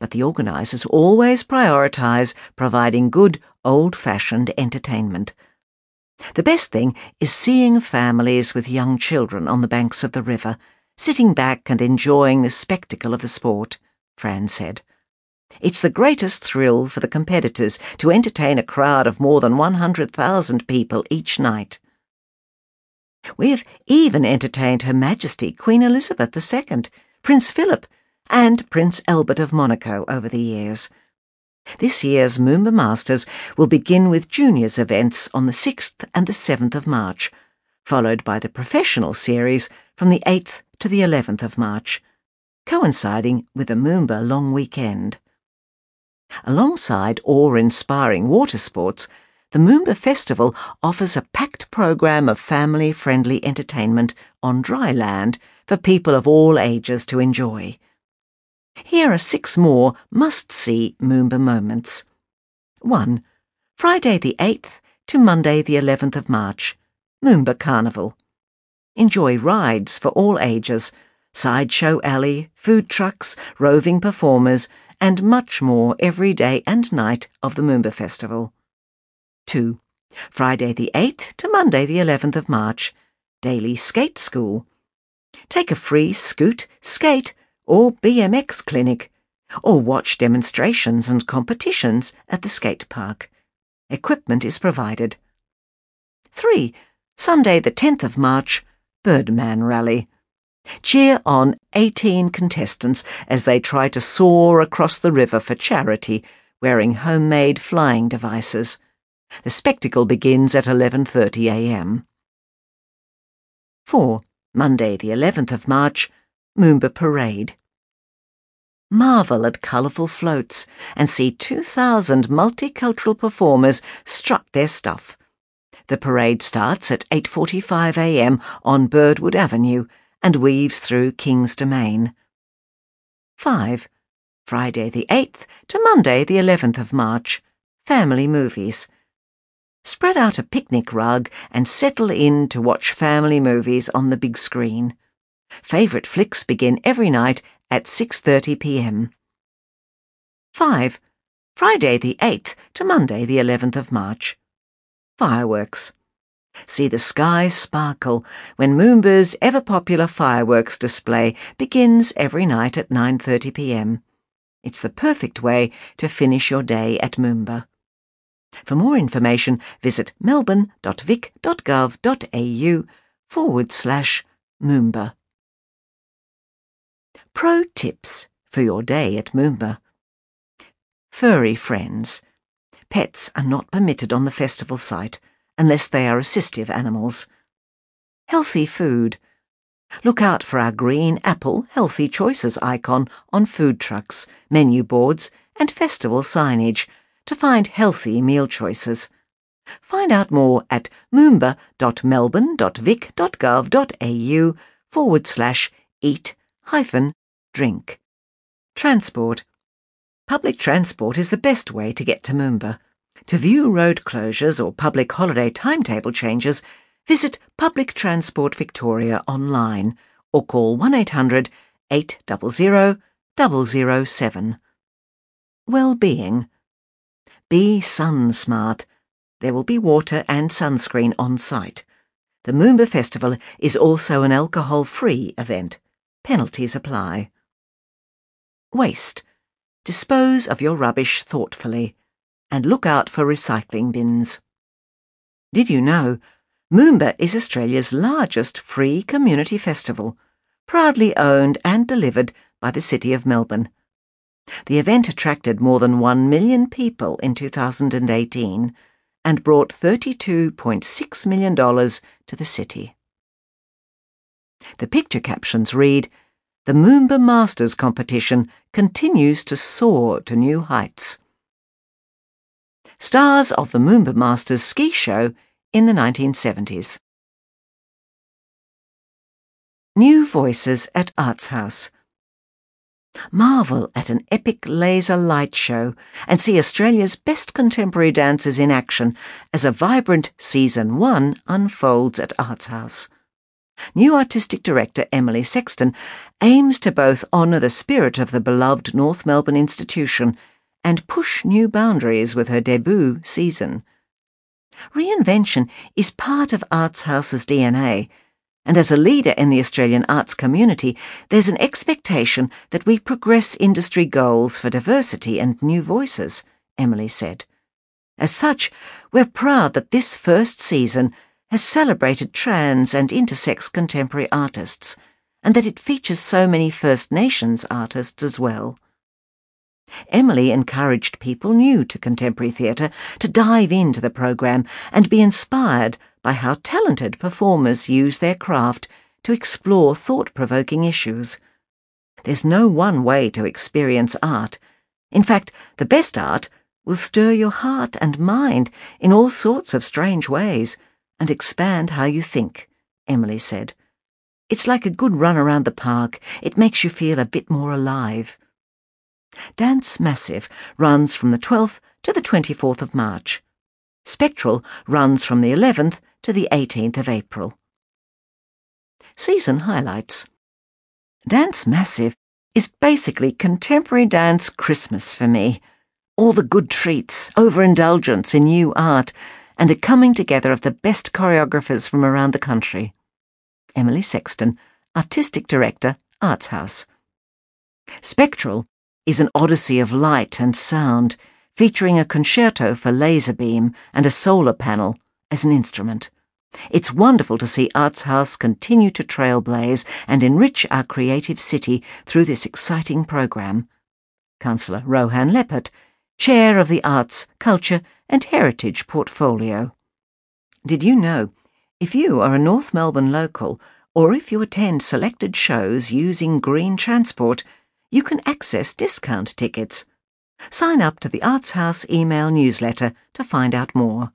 But the organisers always prioritise providing good, old fashioned entertainment. The best thing is seeing families with young children on the banks of the river, sitting back and enjoying the spectacle of the sport, Fran said. It's the greatest thrill for the competitors to entertain a crowd of more than 100,000 people each night. We've even entertained Her Majesty Queen Elizabeth II, Prince Philip, and Prince Albert of Monaco over the years. This year's Moomba Masters will begin with juniors events on the 6th and the 7th of March, followed by the professional series from the 8th to the 11th of March, coinciding with the Moomba long weekend. Alongside awe-inspiring water sports, the Moomba Festival offers a packed program of family friendly entertainment on dry land for people of all ages to enjoy. Here are six more must see Moomba moments. 1. Friday the 8th to Monday the 11th of March, Moomba Carnival. Enjoy rides for all ages, sideshow alley, food trucks, roving performers, and much more every day and night of the Moomba Festival. 2. Friday the 8th to Monday the 11th of March, Daily Skate School. Take a free scoot, skate, or BMX clinic, or watch demonstrations and competitions at the skate park. Equipment is provided. 3. Sunday, the 10th of March, Birdman Rally. Cheer on 18 contestants as they try to soar across the river for charity, wearing homemade flying devices. The spectacle begins at 11:30 a.m. 4. Monday, the 11th of March, Moomba Parade. Marvel at colourful floats and see 2,000 multicultural performers strut their stuff. The parade starts at 8:45 a.m. on Birdwood Avenue and weaves through King's Domain. 5. Friday the 8th to Monday the 11th of March. Family movies. Spread out a picnic rug and settle in to watch family movies on the big screen. Favourite flicks begin every night at 6:30 p.m. 5. Friday the 8th to Monday the 11th of March. Fireworks. See the sky sparkle when Moomba's ever-popular fireworks display begins every night at 9:30 p.m. It's the perfect way to finish your day at Moomba. For more information, visit melbourne.vic.gov.au forward slash Moomba. Pro tips for your day at Moomba. Furry friends. Pets are not permitted on the festival site unless they are assistive animals. Healthy food. Look out for our green apple healthy choices icon on food trucks, menu boards, and festival signage to find healthy meal choices. Find out more at moomba.melbourne.vic.gov.au forward slash eat hyphen drink. Transport. Public transport is the best way to get to Moomba. To view road closures or public holiday timetable changes, visit Public Transport Victoria online or call 1800 800 007. Well-being. Be sun smart. There will be water and sunscreen on site. The Moomba Festival is also an alcohol-free event. Penalties apply. Waste. Dispose of your rubbish thoughtfully and look out for recycling bins. Did you know Moomba is Australia's largest free community festival, proudly owned and delivered by the City of Melbourne. The event attracted more than 1 million people in 2018 and brought $32.6 million to the city. The picture captions read, The Moomba Masters competition continues to soar to new heights. Stars of the Moomba Masters ski show in the 1970s. New Voices at Arts House. Marvel at an epic laser light show and see Australia's best contemporary dancers in action as a vibrant Season 1 unfolds at Arts House. New artistic director Emily Sexton aims to both honour the spirit of the beloved North Melbourne institution and push new boundaries with her debut season. Reinvention is part of Arts House's DNA and as a leader in the Australian arts community, there's an expectation that we progress industry goals for diversity and new voices, Emily said. As such, we're proud that this first season has celebrated trans and intersex contemporary artists, and that it features so many First Nations artists as well. Emily encouraged people new to contemporary theatre to dive into the programme and be inspired by how talented performers use their craft to explore thought provoking issues. There's no one way to experience art. In fact, the best art will stir your heart and mind in all sorts of strange ways and expand how you think, Emily said. It's like a good run around the park. It makes you feel a bit more alive. Dance Massive runs from the 12th to the 24th of March. Spectral runs from the 11th to the 18th of April. Season highlights Dance Massive is basically contemporary dance Christmas for me. All the good treats, overindulgence in new art, and a coming together of the best choreographers from around the country. Emily Sexton, Artistic Director, Arts House. Spectral is an odyssey of light and sound, featuring a concerto for laser beam and a solar panel as an instrument. It's wonderful to see Arts House continue to trailblaze and enrich our creative city through this exciting programme. Councillor Rohan Leppert, Chair of the Arts, Culture and Heritage Portfolio. Did you know, if you are a North Melbourne local, or if you attend selected shows using green transport, you can access discount tickets. Sign up to the Arts House email newsletter to find out more.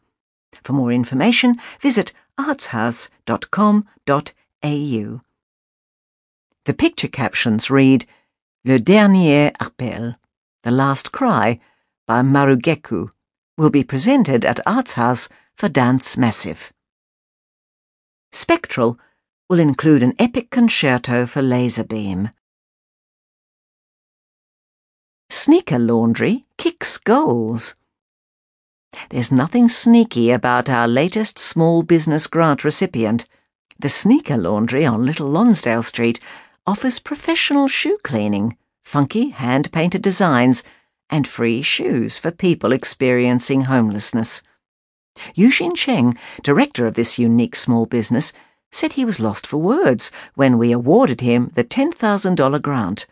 For more information, visit artshouse.com.au. The picture captions read Le Dernier Appel, The Last Cry by Marrugeku, will be presented at Arts House for Dance Massive. Spectral will include an epic concerto for laser beam. Sneaker Laundry kicks goals. There's nothing sneaky about our latest small business grant recipient. The Sneaker Laundry on Little Lonsdale Street offers professional shoe cleaning, funky hand painted designs, and free shoes for people experiencing homelessness. Eugene Cheng, director of this unique small business, said he was lost for words when we awarded him the $10,000 grant.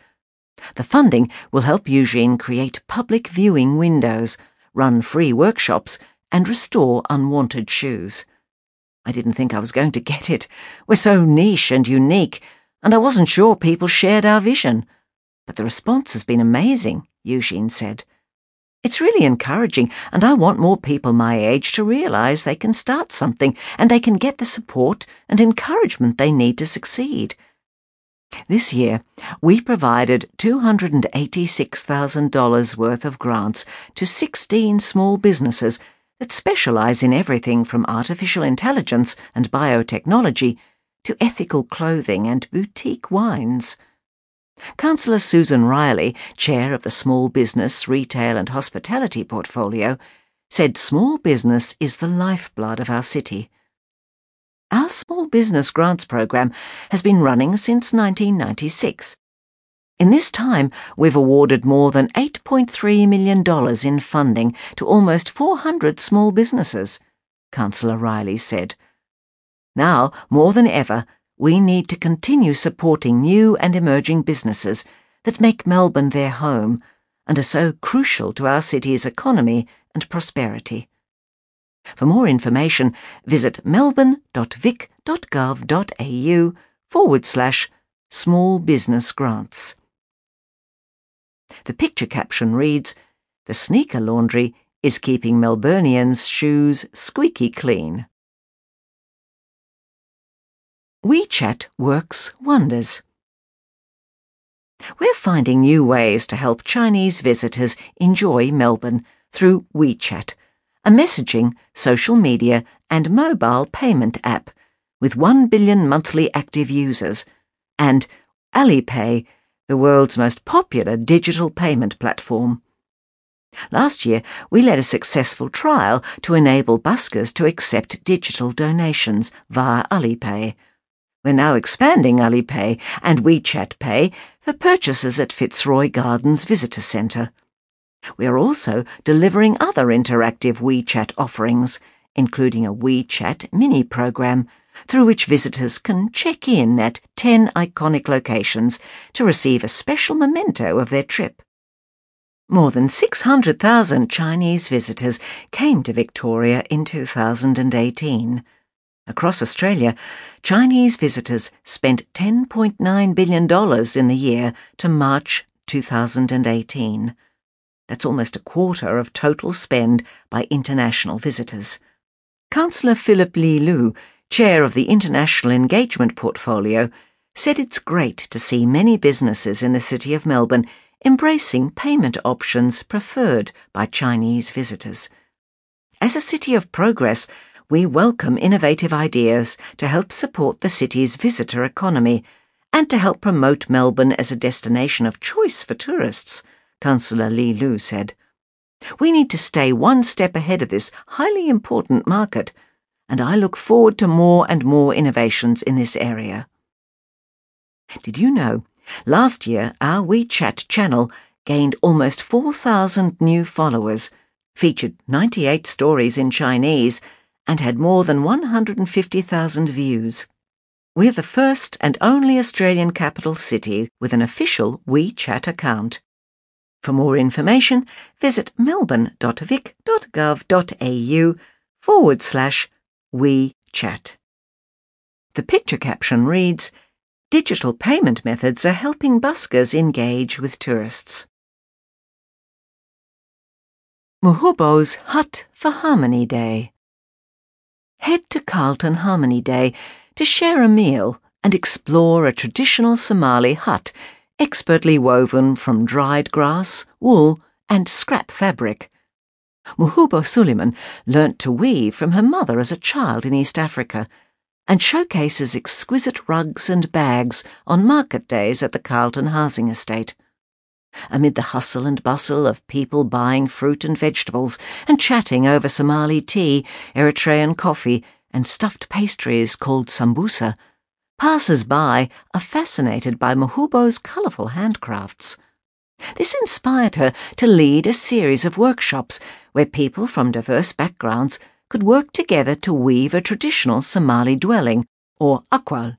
The funding will help Eugene create public viewing windows, run free workshops, and restore unwanted shoes. I didn't think I was going to get it. We're so niche and unique, and I wasn't sure people shared our vision. But the response has been amazing, Eugene said. It's really encouraging, and I want more people my age to realise they can start something and they can get the support and encouragement they need to succeed. This year, we provided $286,000 worth of grants to 16 small businesses that specialise in everything from artificial intelligence and biotechnology to ethical clothing and boutique wines. Councillor Susan Riley, chair of the Small Business, Retail and Hospitality portfolio, said small business is the lifeblood of our city. Our small business grants program has been running since 1996. In this time, we've awarded more than $8.3 million in funding to almost 400 small businesses, Councillor Riley said. Now, more than ever, we need to continue supporting new and emerging businesses that make Melbourne their home and are so crucial to our city's economy and prosperity. For more information, visit melbourne.vic.gov.au forward slash small business grants. The picture caption reads The sneaker laundry is keeping Melburnians' shoes squeaky clean. WeChat works wonders. We're finding new ways to help Chinese visitors enjoy Melbourne through WeChat a messaging, social media, and mobile payment app with 1 billion monthly active users, and Alipay, the world's most popular digital payment platform. Last year, we led a successful trial to enable buskers to accept digital donations via Alipay. We're now expanding Alipay and WeChat Pay for purchases at Fitzroy Gardens Visitor Centre. We are also delivering other interactive WeChat offerings, including a WeChat mini program through which visitors can check in at 10 iconic locations to receive a special memento of their trip. More than 600,000 Chinese visitors came to Victoria in 2018. Across Australia, Chinese visitors spent $10.9 billion in the year to March 2018. That's almost a quarter of total spend by international visitors. Councillor Philip Le Liu, chair of the International Engagement Portfolio, said it's great to see many businesses in the City of Melbourne embracing payment options preferred by Chinese visitors. As a city of progress, we welcome innovative ideas to help support the city's visitor economy and to help promote Melbourne as a destination of choice for tourists. Councillor Le Liu said. We need to stay one step ahead of this highly important market, and I look forward to more and more innovations in this area. Did you know? Last year, our WeChat channel gained almost 4,000 new followers, featured 98 stories in Chinese, and had more than 150,000 views. We're the first and only Australian capital city with an official WeChat account. For more information, visit melbourne.vic.gov.au forward slash WeChat. The picture caption reads Digital payment methods are helping buskers engage with tourists. Muhubo's Hut for Harmony Day. Head to Carlton Harmony Day to share a meal and explore a traditional Somali hut expertly woven from dried grass, wool, and scrap fabric. Muhubo Suleiman learnt to weave from her mother as a child in East Africa and showcases exquisite rugs and bags on market days at the Carlton Housing Estate. Amid the hustle and bustle of people buying fruit and vegetables and chatting over Somali tea, Eritrean coffee, and stuffed pastries called sambusa, passers by are fascinated by Muhubo's colourful handcrafts. This inspired her to lead a series of workshops where people from diverse backgrounds could work together to weave a traditional Somali dwelling, or akwal.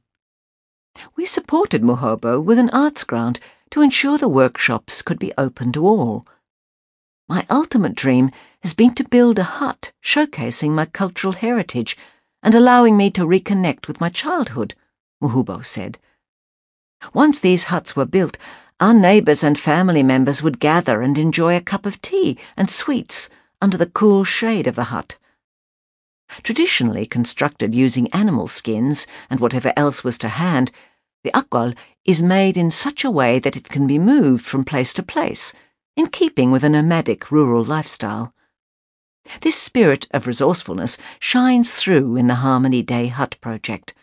We supported Muhubo with an arts grant to ensure the workshops could be open to all. My ultimate dream has been to build a hut showcasing my cultural heritage and allowing me to reconnect with my childhood, Muhubo said. Once these huts were built, our neighbours and family members would gather and enjoy a cup of tea and sweets under the cool shade of the hut. Traditionally constructed using animal skins and whatever else was to hand, the akwal is made in such a way that it can be moved from place to place, in keeping with a nomadic rural lifestyle. This spirit of resourcefulness shines through in the Harmony Day Hut project,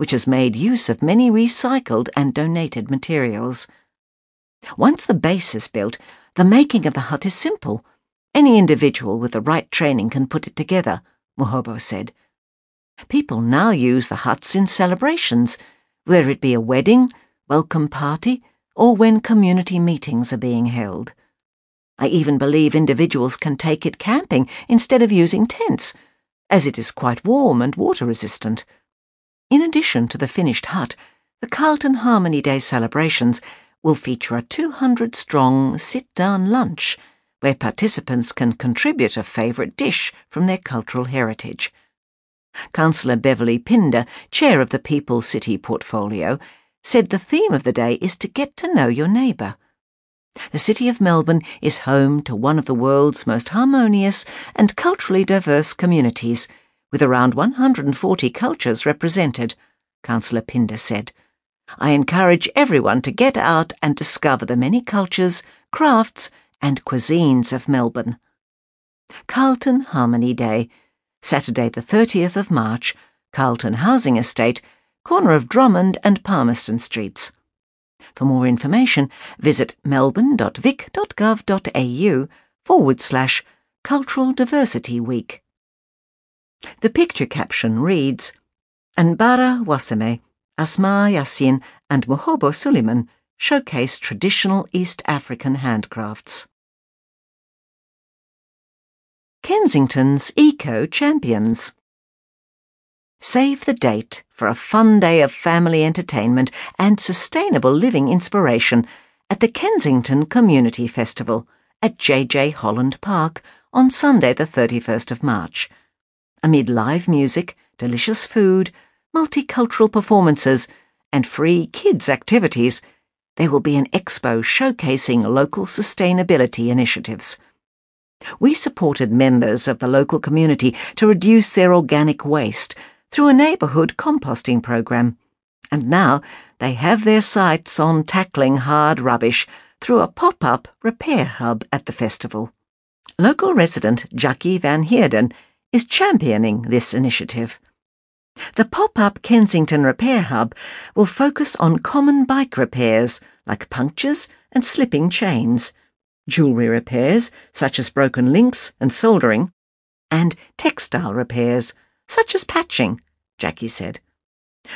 which has made use of many recycled and donated materials. Once the base is built, the making of the hut is simple. Any individual with the right training can put it together, Muhubo said. People now use the huts in celebrations, whether it be a wedding, welcome party, or when community meetings are being held. I even believe individuals can take it camping instead of using tents, as it is quite warm and water resistant. In addition to the finished hut, the Carlton Harmony Day celebrations will feature a 200 strong sit down lunch where participants can contribute a favourite dish from their cultural heritage. Councillor Beverly Pinder, chair of the People City portfolio, said the theme of the day is to get to know your neighbour. The City of Melbourne is home to one of the world's most harmonious and culturally diverse communities, with around 140 cultures represented, Councillor Pinder said. I encourage everyone to get out and discover the many cultures, crafts, and cuisines of Melbourne. Carlton Harmony Day, Saturday the 30th of March, Carlton Housing Estate, corner of Drummond and Palmerston Streets. For more information, visit melbourne.vic.gov.au forward slash Cultural Diversity Week. The picture caption reads Anbara Wasame, Asma Yassin, and Muhubo Suleiman showcase traditional East African handcrafts. Kensington's Eco Champions. Save the date for a fun day of family entertainment and sustainable living inspiration at the Kensington Community Festival at JJ Holland Park on Sunday, the 31st of March. Amid live music, delicious food, multicultural performances, and free kids' activities, there will be an expo showcasing local sustainability initiatives. We supported members of the local community to reduce their organic waste through a neighbourhood composting program. And now they have their sights on tackling hard rubbish through a pop up repair hub at the festival. Local resident Jackie Van Heerden is championing this initiative. The pop up Kensington Repair Hub will focus on common bike repairs like punctures and slipping chains, jewellery repairs such as broken links and soldering, and textile repairs such as patching, Jackie said.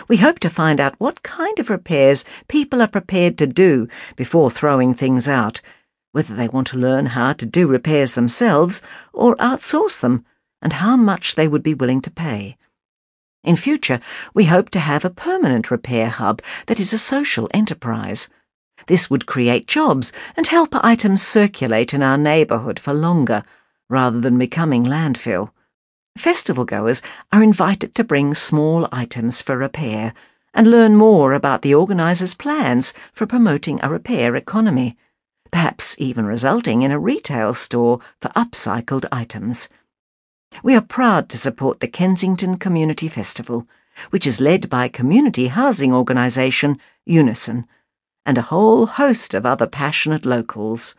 We hope to find out what kind of repairs people are prepared to do before throwing things out, whether they want to learn how to do repairs themselves or outsource them, and how much they would be willing to pay. In future, we hope to have a permanent repair hub that is a social enterprise. This would create jobs and help items circulate in our neighbourhood for longer, rather than becoming landfill. Festival goers are invited to bring small items for repair and learn more about the organisers' plans for promoting a repair economy, perhaps even resulting in a retail store for upcycled items. We are proud to support the Kensington Community Festival, which is led by community housing organisation Unison and a whole host of other passionate locals.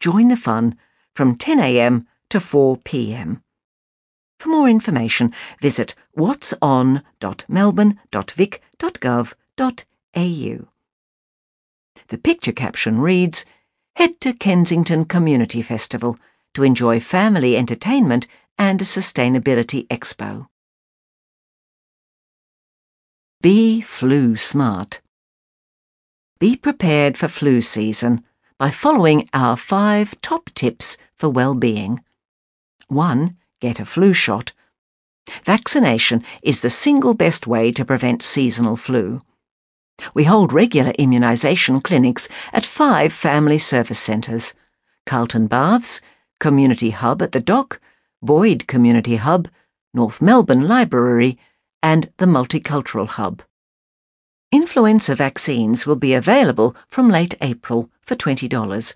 Join the fun from 10am to 4pm. For more information, visit what'son.melbourne.vic.gov.au. The picture caption reads Head to Kensington Community Festival to enjoy family entertainment and a sustainability expo. Be flu smart. Be prepared for flu season by following our five top tips for well-being. 1 get a flu shot. Vaccination is the single best way to prevent seasonal flu. We hold regular immunisation clinics at five family service centres Carlton Baths, Community Hub at the Dock, Boyd Community Hub, North Melbourne Library, and the Multicultural Hub. Influenza vaccines will be available from late April for $20.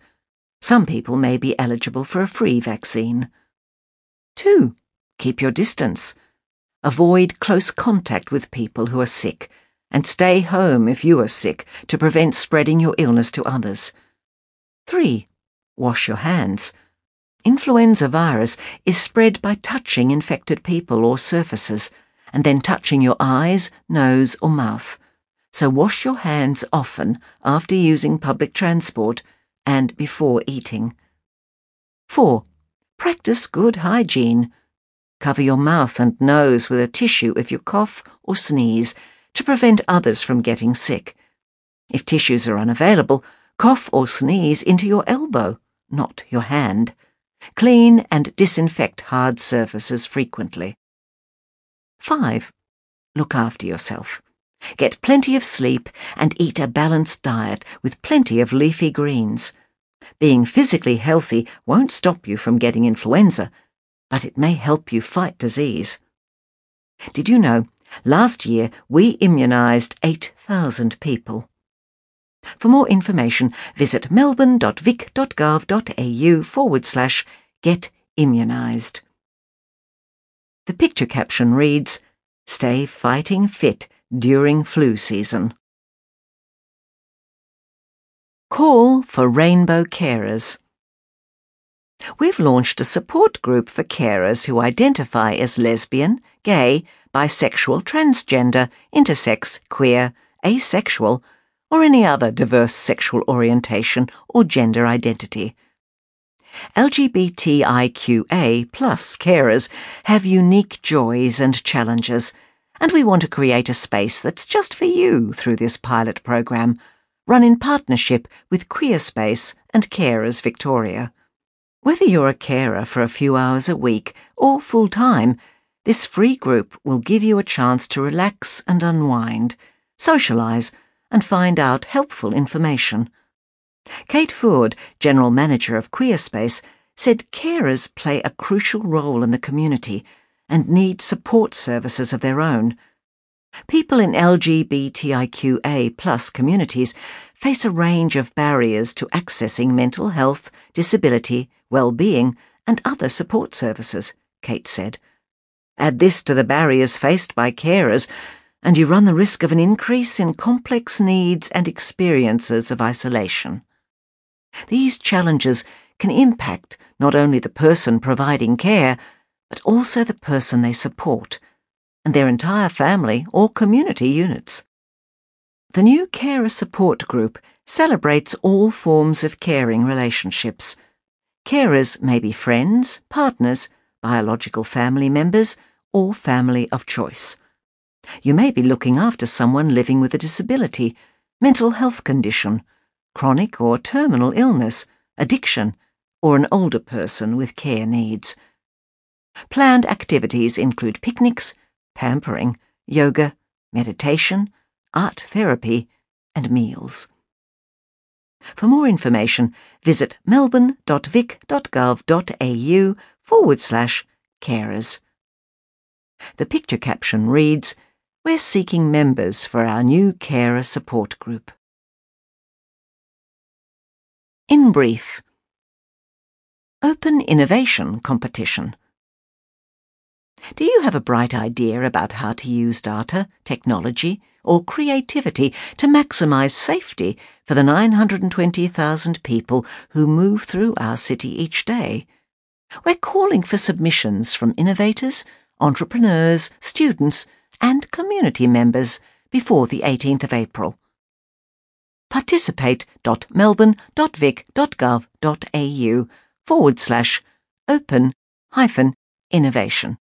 Some people may be eligible for a free vaccine. 2. Keep your distance. Avoid close contact with people who are sick, and stay home if you are sick to prevent spreading your illness to others. 3. Wash your hands. Influenza virus is spread by touching infected people or surfaces, and then touching your eyes, nose, or mouth. So wash your hands often after using public transport and before eating. 4. Practice good hygiene. Cover your mouth and nose with a tissue if you cough or sneeze to prevent others from getting sick. If tissues are unavailable, cough or sneeze into your elbow, not your hand. Clean and disinfect hard surfaces frequently. 5. Look after yourself. Get plenty of sleep and eat a balanced diet with plenty of leafy greens. Being physically healthy won't stop you from getting influenza, but it may help you fight disease. Did you know, last year we immunised 8,000 people. For more information, visit melbourne.vic.gov.au forward slash get immunised. The picture caption reads, Stay fighting fit during flu season. Call for Rainbow Carers. We've launched a support group for carers who identify as lesbian, gay, bisexual, transgender, intersex, queer, asexual, or any other diverse sexual orientation or gender identity. LGBTIQA plus carers have unique joys and challenges, and we want to create a space that's just for you through this pilot program run in partnership with Queerspace and Carers Victoria. Whether you're a carer for a few hours a week or full time, this free group will give you a chance to relax and unwind, socialise, and find out helpful information. Kate Ford, General Manager of Queerspace, said carers play a crucial role in the community and need support services of their own. People in LGBTIQA plus communities face a range of barriers to accessing mental health, disability, well-being, and other support services, Kate said. Add this to the barriers faced by carers, and you run the risk of an increase in complex needs and experiences of isolation. These challenges can impact not only the person providing care, but also the person they support and their entire family or community units. The new Carer Support Group celebrates all forms of caring relationships. Carers may be friends, partners, biological family members, or family of choice. You may be looking after someone living with a disability, mental health condition, chronic or terminal illness, addiction, or an older person with care needs. Planned activities include picnics, pampering, yoga, meditation, art therapy, and meals. For more information, visit melbourne.vic.gov.au forward slash carers. The picture caption reads, We're seeking members for our new carer support group. In brief, Open Innovation Competition. Do you have a bright idea about how to use data, technology, or creativity to maximise safety for the 920,000 people who move through our city each day? We're calling for submissions from innovators, entrepreneurs, students, and community members before the 18th of April. Participate.melbourne.vic.gov.au forward slash open hyphen innovation.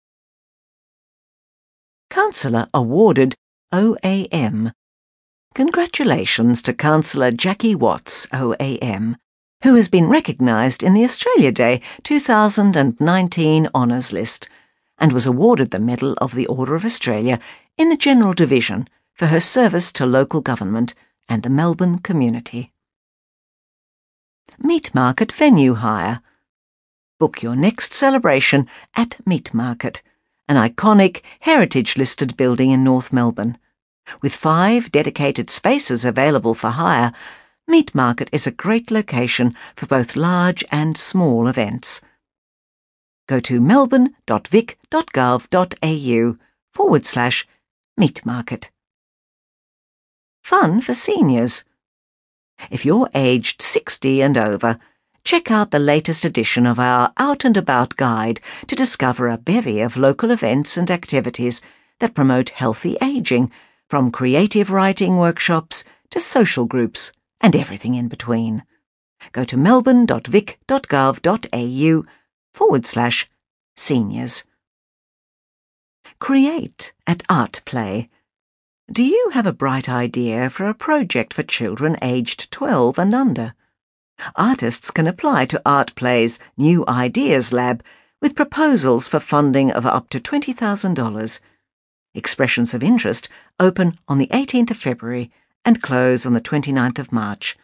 Councillor awarded OAM. Congratulations to Councillor Jackie Watts, OAM, who has been recognised in the Australia Day 2019 Honours List and was awarded the Medal of the Order of Australia in the General Division for her service to local government and the Melbourne community. Meat Market Venue Hire. Book your next celebration at Meat Market an iconic heritage listed building in North Melbourne. With five dedicated spaces available for hire, Meat Market is a great location for both large and small events. Go to melbourne.vic.gov.au forward slash meat market. Fun for seniors. If you're aged 60 and over, check out the latest edition of our Out and About guide to discover a bevy of local events and activities that promote healthy aging, from creative writing workshops to social groups and everything in between. Go to melbourne.vic.gov.au forward slash seniors. Create at Art Play. Do you have a bright idea for a project for children aged 12 and under? artists can apply to Art Play's New Ideas Lab with proposals for funding of up to $20,000. Expressions of interest open on the 18th of February and close on the 29th of March.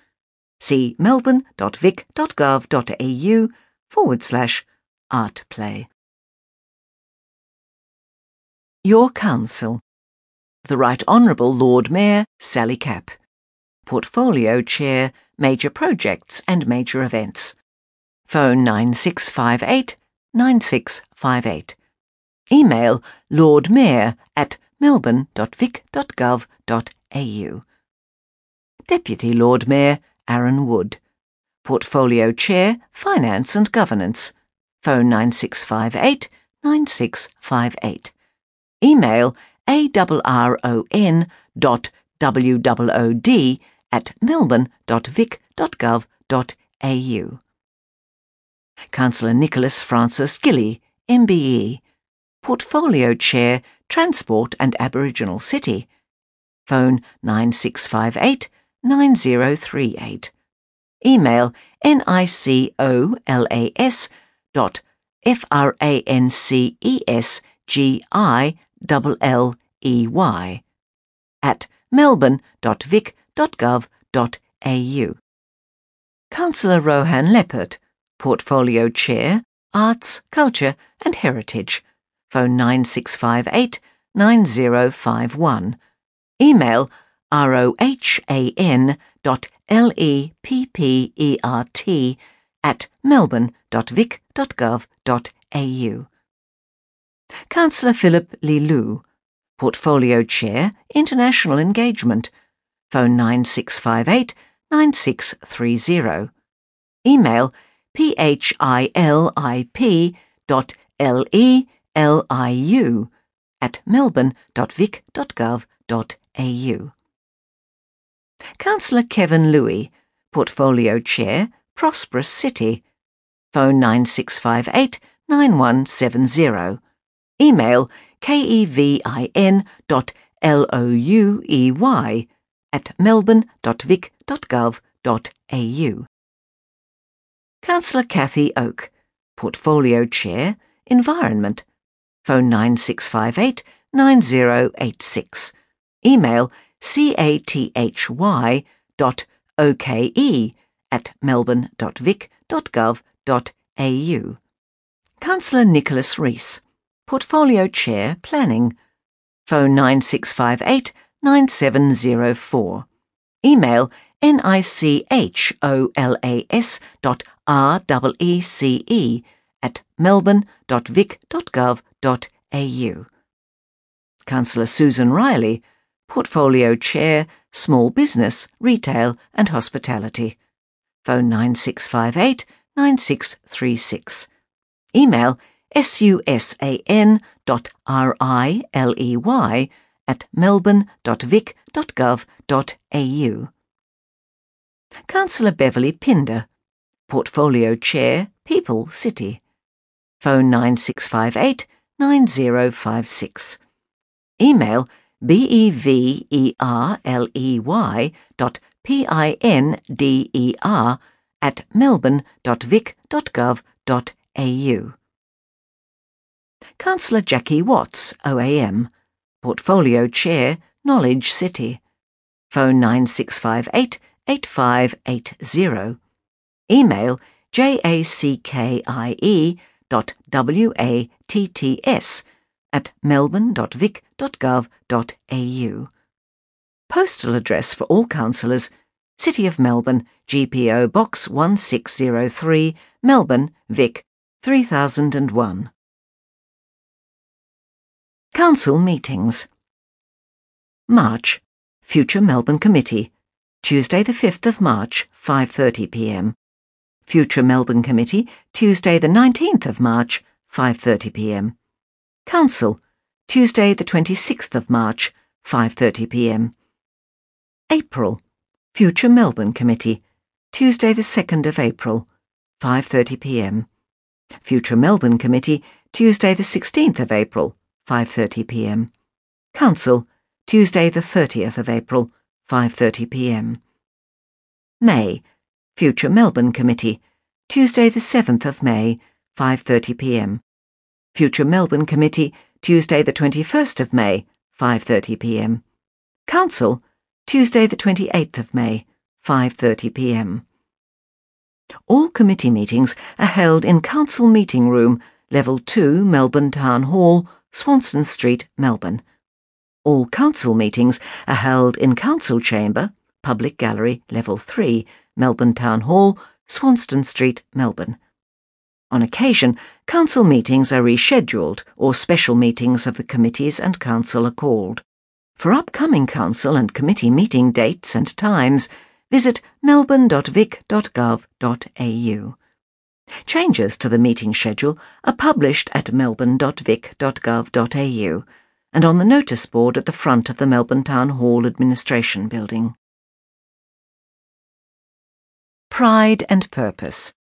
See melbourne.vic.gov.au forward slash artplay. Your Council. The Right Honourable Lord Mayor Sally Capp. Portfolio Chair major projects and major events. Phone 9658 9658. Email lordmayor at melbourne.vic.gov.au. Deputy Lord Mayor Arron Wood. Portfolio Chair, Finance and Governance. Phone 9658 9658. Email arron dot wood at melbourne.vic.gov.au. Councillor Nicolas Frances Gilley, MBE, Portfolio Chair, Transport and Aboriginal City. Phone 9658 9038. Email nicolas dot at melbourne.vic.gov.au Councillor Rohan Leppert, Portfolio Chair, Arts, Culture and Heritage. Phone 9658 9051. Email rohan dot leppert at melbourne.vic.gov.au. Councillor Philip Le Liu, Portfolio Chair, International Engagement phone 9658 9630. Email philip dot leliu at melbourne.vic.gov.au. Councillor Kevin Louis, Portfolio Chair, Prosperous City. Phone 9658 9170. Email kevin dot L O U E Y, at melbourne.vic.gov.au. Councillor Cathy Oke, Portfolio Chair, Environment. Phone 9658 9086. Email cathy dot oke at melbourne.vic.gov.au. Councillor Nicholas Reece, Portfolio Chair, Planning. Phone 9658 9704. Email nicholas at melbourne.vic.gov.au. Councillor Susan Riley, Portfolio Chair, Small Business, Retail and Hospitality. Phone 9658 9636. Email susan dot r-i-l-e-y at melbourne.vic.gov.au. Councillor Beverley Pinder, Portfolio Chair, People City. Phone 9658 9056. Email beverley dot p-i-n-d-e-r at melbourne.vic.gov.au. Councillor Jackie Watts, OAM, Portfolio Chair, Knowledge City. Phone 9658 8580. Email jackie dot w-a-t-t-s at melbourne.vic.gov.au. Postal address for all councillors, City of Melbourne, GPO Box 1603, Melbourne, Vic, 3001. Council meetings. March. Future Melbourne Committee. Tuesday the 5th of March, 5:30 p.m. Future Melbourne Committee, Tuesday the 19th of March, 5:30 p.m. Council, Tuesday the 26th of March, 5:30 p.m. April. Future Melbourne Committee, Tuesday the 2nd of April, 5:30 p.m. Future Melbourne Committee, Tuesday the 16th of April, 5:30 p.m. Council, Tuesday the 30th of April, 5:30 p.m. May, Future Melbourne Committee, Tuesday the 7th of May, 5:30 p.m. Future Melbourne Committee, Tuesday the 21st of May, 5:30 p.m. Council, Tuesday the 28th of May, 5:30 p.m. All committee meetings are held in Council Meeting Room, Level 2, Melbourne Town Hall, Swanston Street, Melbourne. All council meetings are held in Council Chamber, Public Gallery, Level 3, Melbourne Town Hall, Swanston Street, Melbourne. On occasion, council meetings are rescheduled or special meetings of the committees and council are called. For upcoming council and committee meeting dates and times, visit melbourne.vic.gov.au. Changes to the meeting schedule are published at melbourne.vic.gov.au and on the notice board at the front of the Melbourne Town Hall Administration Building. Pride and Purpose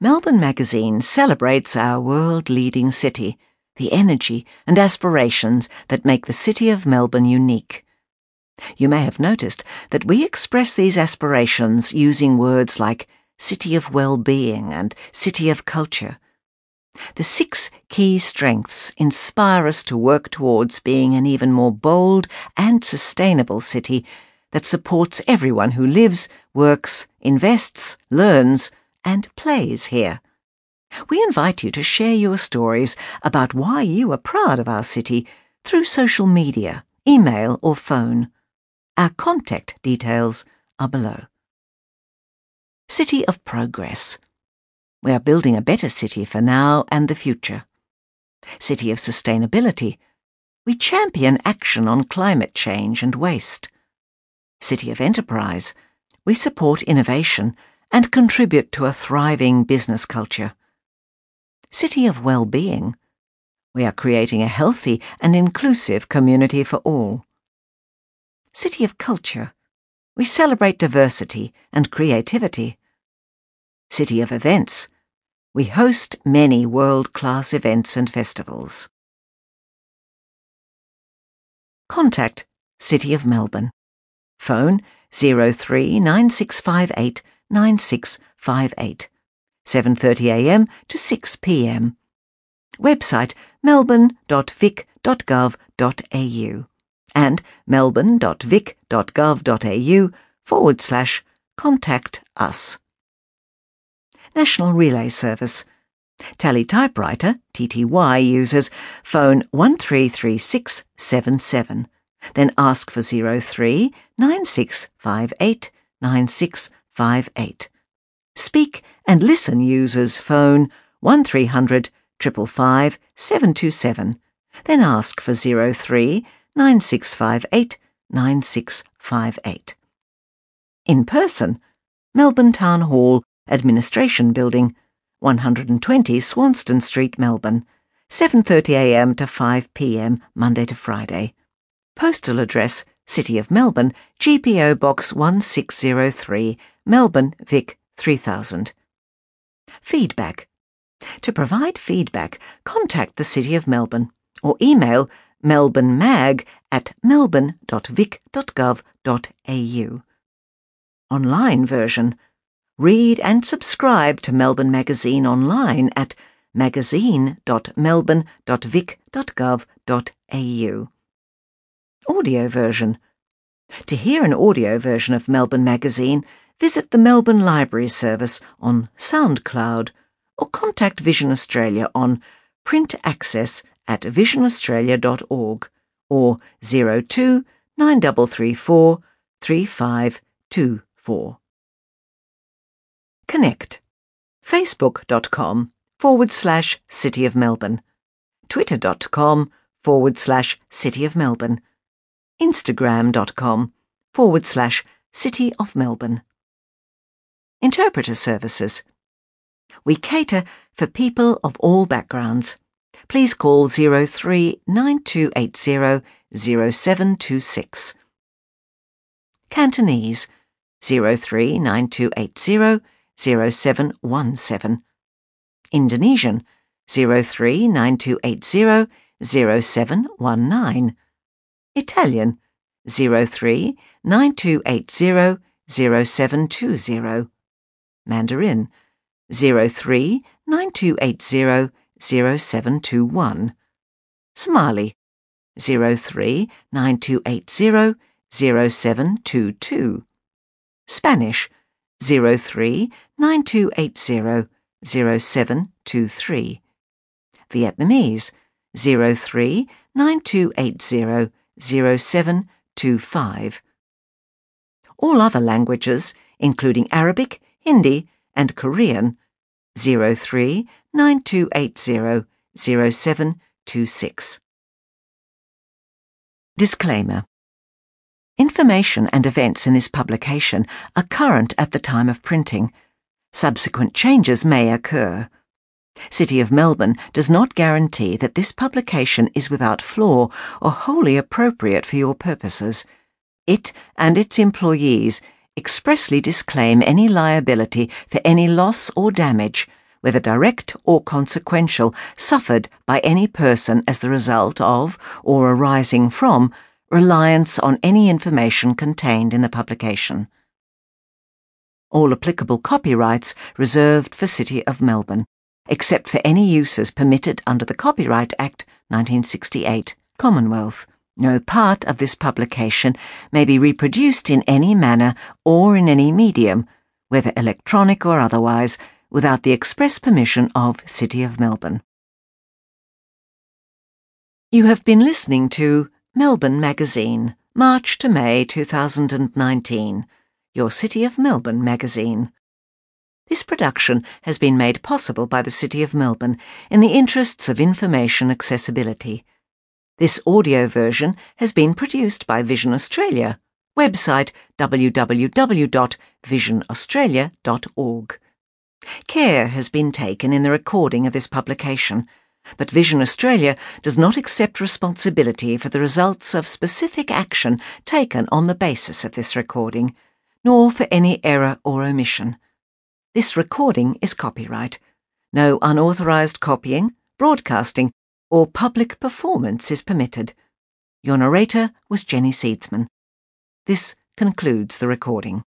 Melbourne Magazine celebrates our world leading city, the energy and aspirations that make the City of Melbourne unique. You may have noticed that we express these aspirations using words like city of well-being and city of culture. The six key strengths inspire us to work towards being an even more bold and sustainable city that supports everyone who lives, works, invests, learns, and plays here. We invite you to share your stories about why you are proud of our city through social media, email, or phone. Our contact details are below. City of Progress. We are building a better city for now and the future. City of Sustainability. We champion action on climate change and waste. City of Enterprise. We support innovation and contribute to a thriving business culture. City of Well-being. We are creating a healthy and inclusive community for all. City of Culture. We celebrate diversity and creativity. City of Events. We host many world class events and festivals. contact City of Melbourne. Phone 03 9658 9658. 7.30am to 6pm. Website melbourne.vic.gov.au and melbourne.vic.gov.au forward slash contact us. National Relay Service. Teletypewriter, TTY users, phone 133677. Then ask for 03 9658 9658. Speak and listen users phone 1300 555 727. Then ask for 03 9658 9658. In person, Melbourne Town Hall, Administration Building, 120 Swanston Street, Melbourne, 7.30am to 5pm, Monday to Friday. Postal address, City of Melbourne, GPO Box 1603, Melbourne, Vic 3000. Feedback. To provide feedback, contact the City of Melbourne or email melbournemag at melbourne.vic.gov.au. Online version. Read and subscribe to Melbourne Magazine online at magazine.melbourne.vic.gov.au. Audio version. To hear an audio version of Melbourne Magazine, visit the Melbourne Library Service on SoundCloud or contact Vision Australia on print access at visionaustralia.org or 02 9334 3524. Connect. Facebook.com forward slash City of Melbourne. Twitter.com forward slash City of Melbourne. Instagram.com forward slash City of Melbourne. Interpreter services. We cater for people of all backgrounds. Please call 03 9280 0726. Cantonese 03 9280 0717. Indonesian 03 9280 0719. Italian 03 9280 0720. Mandarin 03 9280 0721. Somali 03 9280 0722. Spanish 03 9280 0723. Vietnamese 03 9280 0725. All other languages, including Arabic, Hindi, and Korean, 03 9280 0726. Disclaimer Information and events in this publication are current at the time of printing. Subsequent changes may occur. City of Melbourne does not guarantee that this publication is without flaw or wholly appropriate for your purposes. It and its employees expressly disclaim any liability for any loss or damage, whether direct or consequential, suffered by any person as the result of or arising from reliance on any information contained in the publication. All applicable copyrights reserved for City of Melbourne, except for any uses permitted under the Copyright Act 1968, Commonwealth. No part of this publication may be reproduced in any manner or in any medium, whether electronic or otherwise, without the express permission of City of Melbourne. You have been listening to Melbourne Magazine, March to May 2019, your City of Melbourne magazine. This production has been made possible by the City of Melbourne in the interests of information accessibility. This audio version has been produced by Vision Australia. Website www.visionaustralia.org. Care has been taken in the recording of this publication, but Vision Australia does not accept responsibility for the results of specific action taken on the basis of this recording, nor for any error or omission. This recording is copyright. No unauthorized copying, broadcasting, or public performance is permitted. Your narrator was Jenny Seedsman. This concludes the recording.